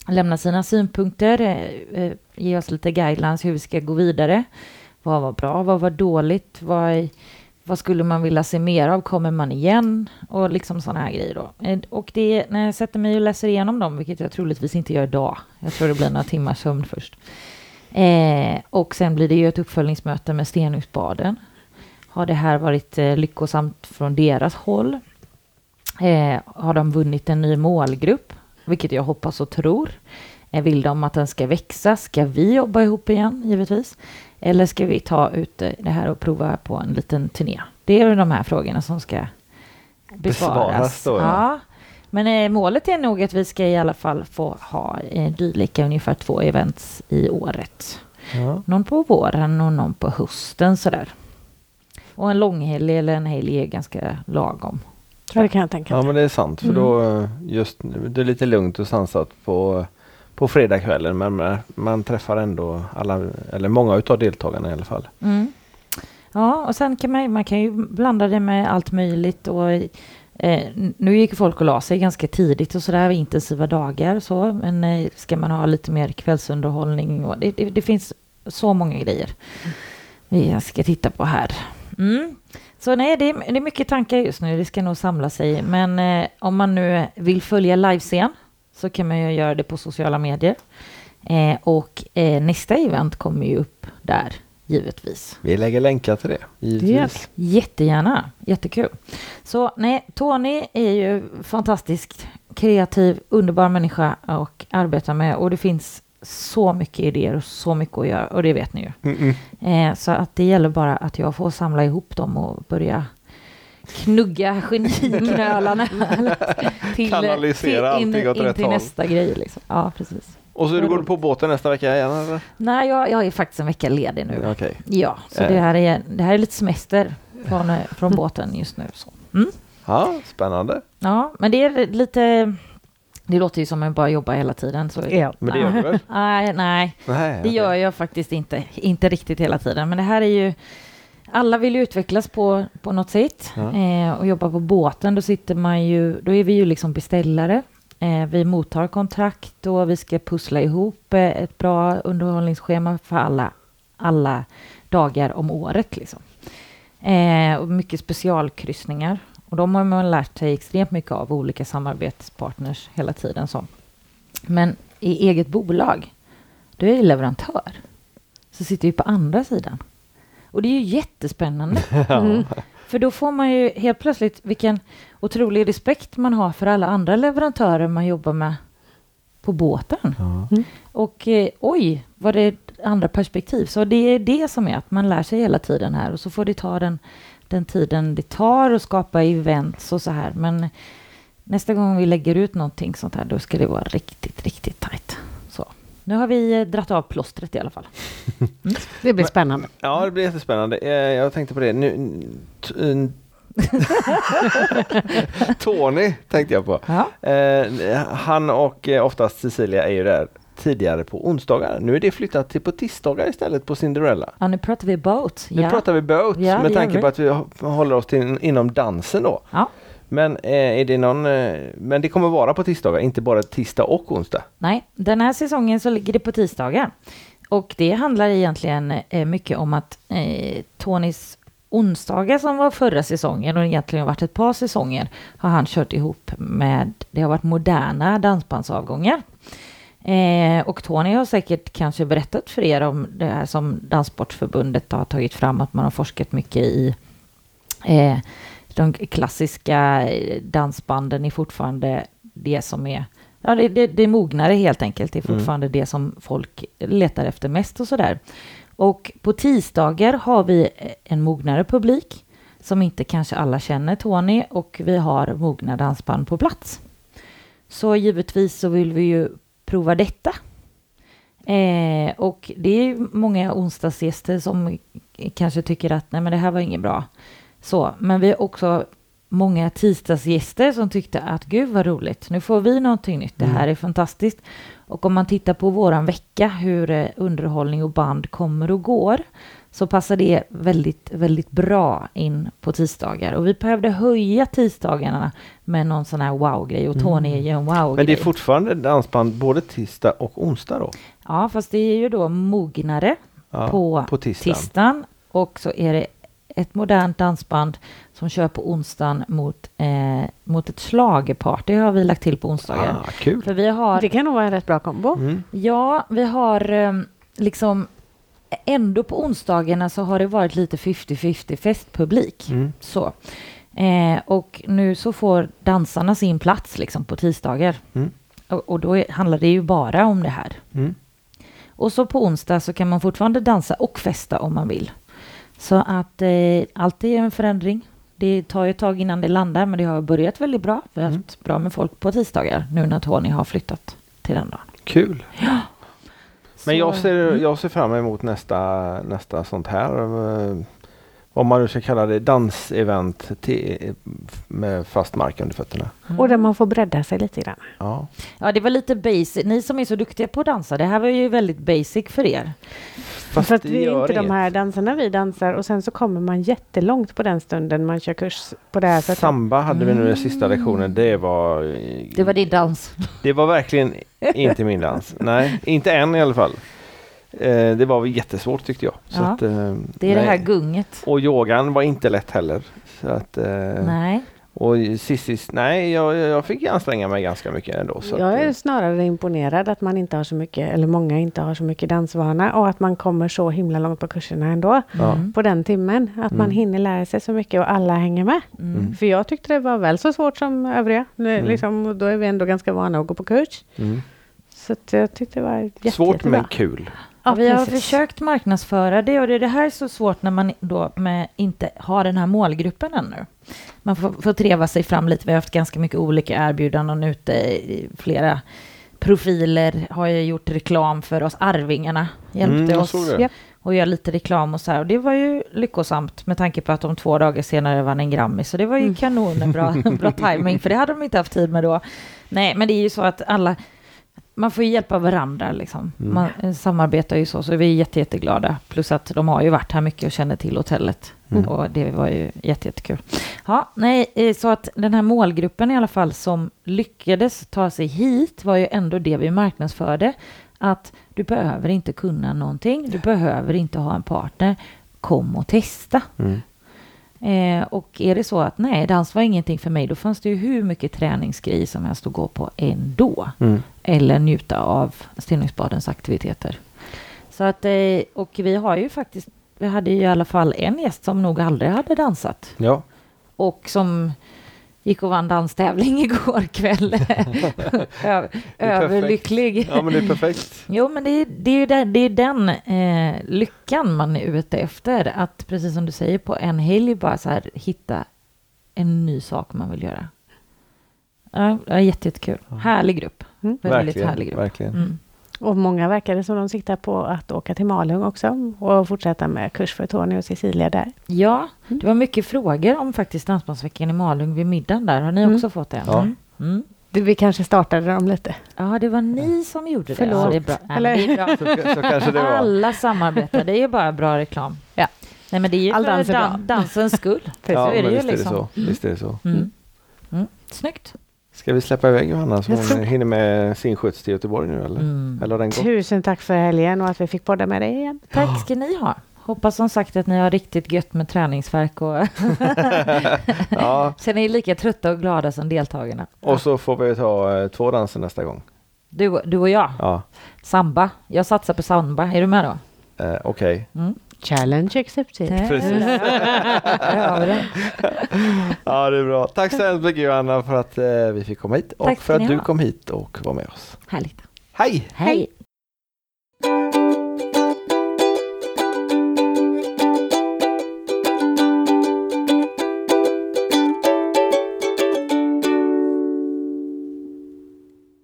Lämna sina synpunkter, eh, eh ge oss lite guidelines hur vi ska gå vidare. Vad var bra, vad var dåligt, vad, är- vad skulle man vilja se mer av, kommer man igen? Och liksom sådana här grejer då. Eh, och det, när jag sätter mig och läser igenom dem, vilket jag troligtvis inte gör idag, jag tror det blir några timmars sömn först. Eh, och sen blir det ju ett uppföljningsmöte med Stenungsbaden. har det här varit eh, lyckosamt från deras håll? Eh, har de vunnit en ny målgrupp, vilket jag hoppas och tror? Eh, vill de att den ska växa? Ska vi jobba ihop igen, givetvis? Eller ska vi ta ut eh, det här och prova på en liten turné? Det är de här frågorna som ska besvaras. Besvaras då, ja. ja. Men eh, målet är nog att vi ska i alla fall få ha eh, dylika ungefär två events i året. Ja. Någon på våren och någon på hösten sådär. Och en långhelg eller en helg är ganska lagom. Ja, det kan jag tänka ja mig. men det är sant för Mm. då eh, just det är lite lugnt och sansat på på fredagskvällen men man- träffar ändå alla eller många utav deltagarna i alla fall. Mm. Ja, och sen kan man, man kan ju blanda det med allt möjligt. Och, eh, nu gick folk och la sig ganska tidigt och sådär, intensiva dagar. Så, men eh, ska man ha lite mer kvällsunderhållning? Och det, det, det finns så många grejer vi ska titta på här. Mm. Så nej, det är, det är mycket tankar just nu. Det ska nog samla sig. Men eh, om man nu vill följa livescen så kan man ju göra det på sociala medier. Eh, och eh, nästa event kommer ju upp där, givetvis. Vi lägger länkar till det givetvis. Jättegärna, jättekul. Så nej, Tony är ju fantastiskt kreativ, underbar människa och arbeta med och det finns så mycket idéer och så mycket att göra och det vet ni ju. Mm-mm. Eh, så att det gäller bara att jag får samla ihop dem och börja knugga geniknölarna till, Kanalisera allting åt in rätt till håll. nästa grej. Liksom. Ja, precis. Och så du går på båten nästa vecka igen eller? Nej, jag, jag är faktiskt en vecka ledig nu. Okej. Ja, så Eh. det, här är, det här är lite semester från, eh, från båten just nu. Så. Mm. Ja, spännande. Ja, men det är lite... Det låter ju som att jag bara jobbar hela tiden. Så, Ja. Men det gör du väl? nej, nej, Nej, det gör jag faktiskt inte. Inte riktigt hela tiden. Men det här är ju... Alla vill ju utvecklas på, på något sätt. Ja. Eh, och jobba på båten, då sitter man ju... Då är vi ju liksom beställare. Eh, vi mottar kontrakt och vi ska pussla ihop eh, ett bra underhållningsschema för alla, alla dagar om året. Liksom. Eh, och mycket specialkryssningar. Och de har man lärt sig extremt mycket av olika samarbetspartners hela tiden. Så. Men i eget bolag, då är det leverantör. Så sitter vi på andra sidan. Och det är ju jättespännande. Mm. För då får man ju helt plötsligt vilken otrolig respekt man har för alla andra leverantörer man jobbar med på båten. Ja. Och eh, oj, vad det är andra perspektiv. Så det är det som är att man lär sig hela tiden här och så får det ta den, den tiden det tar att skapa events och så här. Men nästa gång vi lägger ut någonting sånt här, då ska det vara riktigt, riktigt tajt. Nu har vi eh, dratt av plåstret i alla fall. Det blir spännande. Ja, det blir jättespännande. Eh, Jag tänkte på det nu. Tony tänkte jag på. Ja. Eh, han och eh, oftast Cecilia är ju där tidigare på onsdagar. Nu är det flyttat till på tisdagar istället på Cinderella. ja, nu pratar vi boat. Nu ja. pratar vi boat Ja, med tanke på att vi håller oss till, inom dansen då. Ja. Men eh, är det någon, eh, men det kommer vara på tisdagar, inte bara tisdag och onsdag. Nej, den här säsongen så ligger det på tisdagar. Och det handlar egentligen eh, mycket om att eh, Tonys onsdagar som var förra säsongen och egentligen har varit ett par säsonger har han kört ihop med, det har varit moderna dansbandsavgångar. Eh, och Tony har säkert kanske berättat för er om det här som Danssportförbundet har tagit fram, att man har forskat mycket i eh, de klassiska eh, dansbanden är fortfarande det som är Ja, det, det, det är mognare helt enkelt. Det är Mm. fortfarande det som folk letar efter mest och sådär. Och på tisdagar har vi en mognare publik som inte kanske alla känner Tony och vi har mogna dansband på plats. Så givetvis så vill vi ju prova detta. Eh, och det är många onsdagsgäster som kanske tycker att nej men det här var inget bra. Så, men vi har också många tisdagsgäster som tyckte att gud vad roligt, nu får vi någonting nytt, det här är fantastiskt. Och om man tittar på våran vecka, hur eh, underhållning och band kommer och går, så passar det väldigt, väldigt bra in på tisdagar. Och vi behövde höja tisdagarna med någon sån här wow-grej och Tony är ju en wow-grej. Men det är fortfarande dansband både tisdag och onsdag då? Ja, fast det är ju då mognare Ja, på, på tisdagen. tisdagen. Och så är det ett modernt dansband som kör på onsdagen mot, eh, mot ett schlagerparty har vi lagt till på onsdagar. Ah, kul! För vi har, Det kan nog vara en rätt bra kombo. Mm. ja, vi har eh, liksom ändå på onsdagarna så har det varit lite 50-50 festpublik. Mm. Så. Eh, och nu så får dansarna sin plats liksom på tisdagar. Mm. Och, och då är, handlar det ju bara om det här. Mm. Och så på onsdag så kan man fortfarande dansa och festa om man vill. Så att eh, allt är en förändring. Det tar ju ett tag innan det landar, men det har börjat väldigt bra. Vi har haft bra med folk på tisdagar nu när Tony har flyttat till den dagen. Kul. Men Så- jag ser, Mm. jag ser fram emot nästa, nästa sånt här. Vad man nu ska kalla det, dansevent till, med fast mark under fötterna. Och där man får bredda sig lite grann. Ja. Ja, det var lite basic. Ni som är så duktiga på att dansa, det här var ju väldigt basic för er. Fast för att det vi är inte de här danserna vi dansar och sen så kommer man jättelångt på den stunden man kör kurs på det här sättet. Samba hade vi nu den sista lektionen. Det var... Det var din dans. Det var verkligen inte min dans. Nej, inte än i alla fall. Eh, det var jättesvårt tyckte jag. Så Ja, att, eh, Det är det nej. här gunget. Och yogan var inte lätt heller. Så att, eh, Nej. och sist, sist, nej, jag, jag fick anstränga mig ganska mycket ändå. Så jag att, är eh, snarare imponerad att man inte har så mycket, eller många inte har så mycket dansvana och att man kommer så himla långt på kurserna ändå. Mm. På den timmen. Att man Mm. hinner lära sig så mycket och alla hänger med. Mm. För jag tyckte det var väl så svårt som övriga. Mm. Liksom, då är vi ändå ganska vana att gå på kurs. Mm. Så att jag tyckte det var jätte, Svårt jättebra. men kul. Ja, vi har precis. försökt marknadsföra det och det det här är så svårt när man då med inte har den här målgruppen ännu. Man får, får treva sig fram lite. Vi har haft ganska mycket olika erbjudanden ute i flera profiler. Har ju gjort reklam för oss. Arvingarna hjälpte Mm, oss och göra lite reklam och så här. Och det var ju lyckosamt med tanke på att de två dagar senare vann en Grammy. Så det var ju Mm. kanon, bra, bra timing för det hade de inte haft tid med då. Nej, men det är ju så att alla, man får ju hjälpa varandra liksom. Mm. Man eh, samarbetar ju så, så vi är jätte, jätteglada. Plus att de har ju varit här mycket och känner till hotellet. Mm. Och det var ju jätte, jättekul. Ja, nej, eh, så att den här målgruppen i alla fall som lyckades ta sig hit var ju ändå det vi marknadsförde. Att du behöver inte kunna någonting, du behöver inte ha en partner. Kom och testa. Mm. Eh, och är det så att nej, dans var ingenting för mig, då fanns det ju hur mycket träningsgrejer som helst att gå på ändå. Mm. Eller njuta av Stenungsbadens aktiviteter. Så att, eh, och vi har ju faktiskt, vi hade ju i alla fall en gäst som nog aldrig hade dansat. Ja. Och som gick och vann danstävling igår kväll. Överlycklig. ja, men det är perfekt. Jo, men det är, det är ju den, det är den eh, lyckan man är ute efter. Att precis som du säger, på en helg bara så här hitta en ny sak man vill göra. Ja, ja, jätte, jättekul. Härlig grupp. Mm. Väldigt verkligen. härlig grupp. verkligen. Mm. Och många verkar det som de siktar på att åka till Malung också och fortsätta med kurs för Tony och Cecilia där. Ja, det var mycket frågor om faktiskt Dansbandsveckan i Malung vid middagen där. Har ni Mm. också fått det? Ja. Mm. Mm. Vi kanske startade dem lite. Ja, det var ni som gjorde det. Förlåt. Ja, det är bra. Nej, det är bra. Så, så det var. Alla samarbetar, det är ju bara bra reklam. Ja. Nej, men det är ju All för dans är bra. dan- dansens skull. Ja, så är det ju visst är det liksom. så. Visst är det så. Mm. Mm. Snyggt. Ska vi släppa iväg Johanna så hon hinner med sin skjuts till Göteborg nu eller? Mm. Eller har den gått? Tusen tack för helgen och att vi fick podda med dig igen. Tack ska ni ha. Hoppas som sagt att ni har riktigt gött med träningsverk och Ja, sen är ni lika trötta och glada som deltagarna. och så får vi ta eh, två danser nästa gång. Du, du och jag, Ja, samba. Jag satsar på samba. Är du med då? eh, okej. Mm. Challenge accepted. Precis. Ja, det är bra. Tack så hemskt mycket Johanna för att eh, vi fick komma hit och Tack för att du ha. kom hit och var med oss. Härligt. Hej! Hej.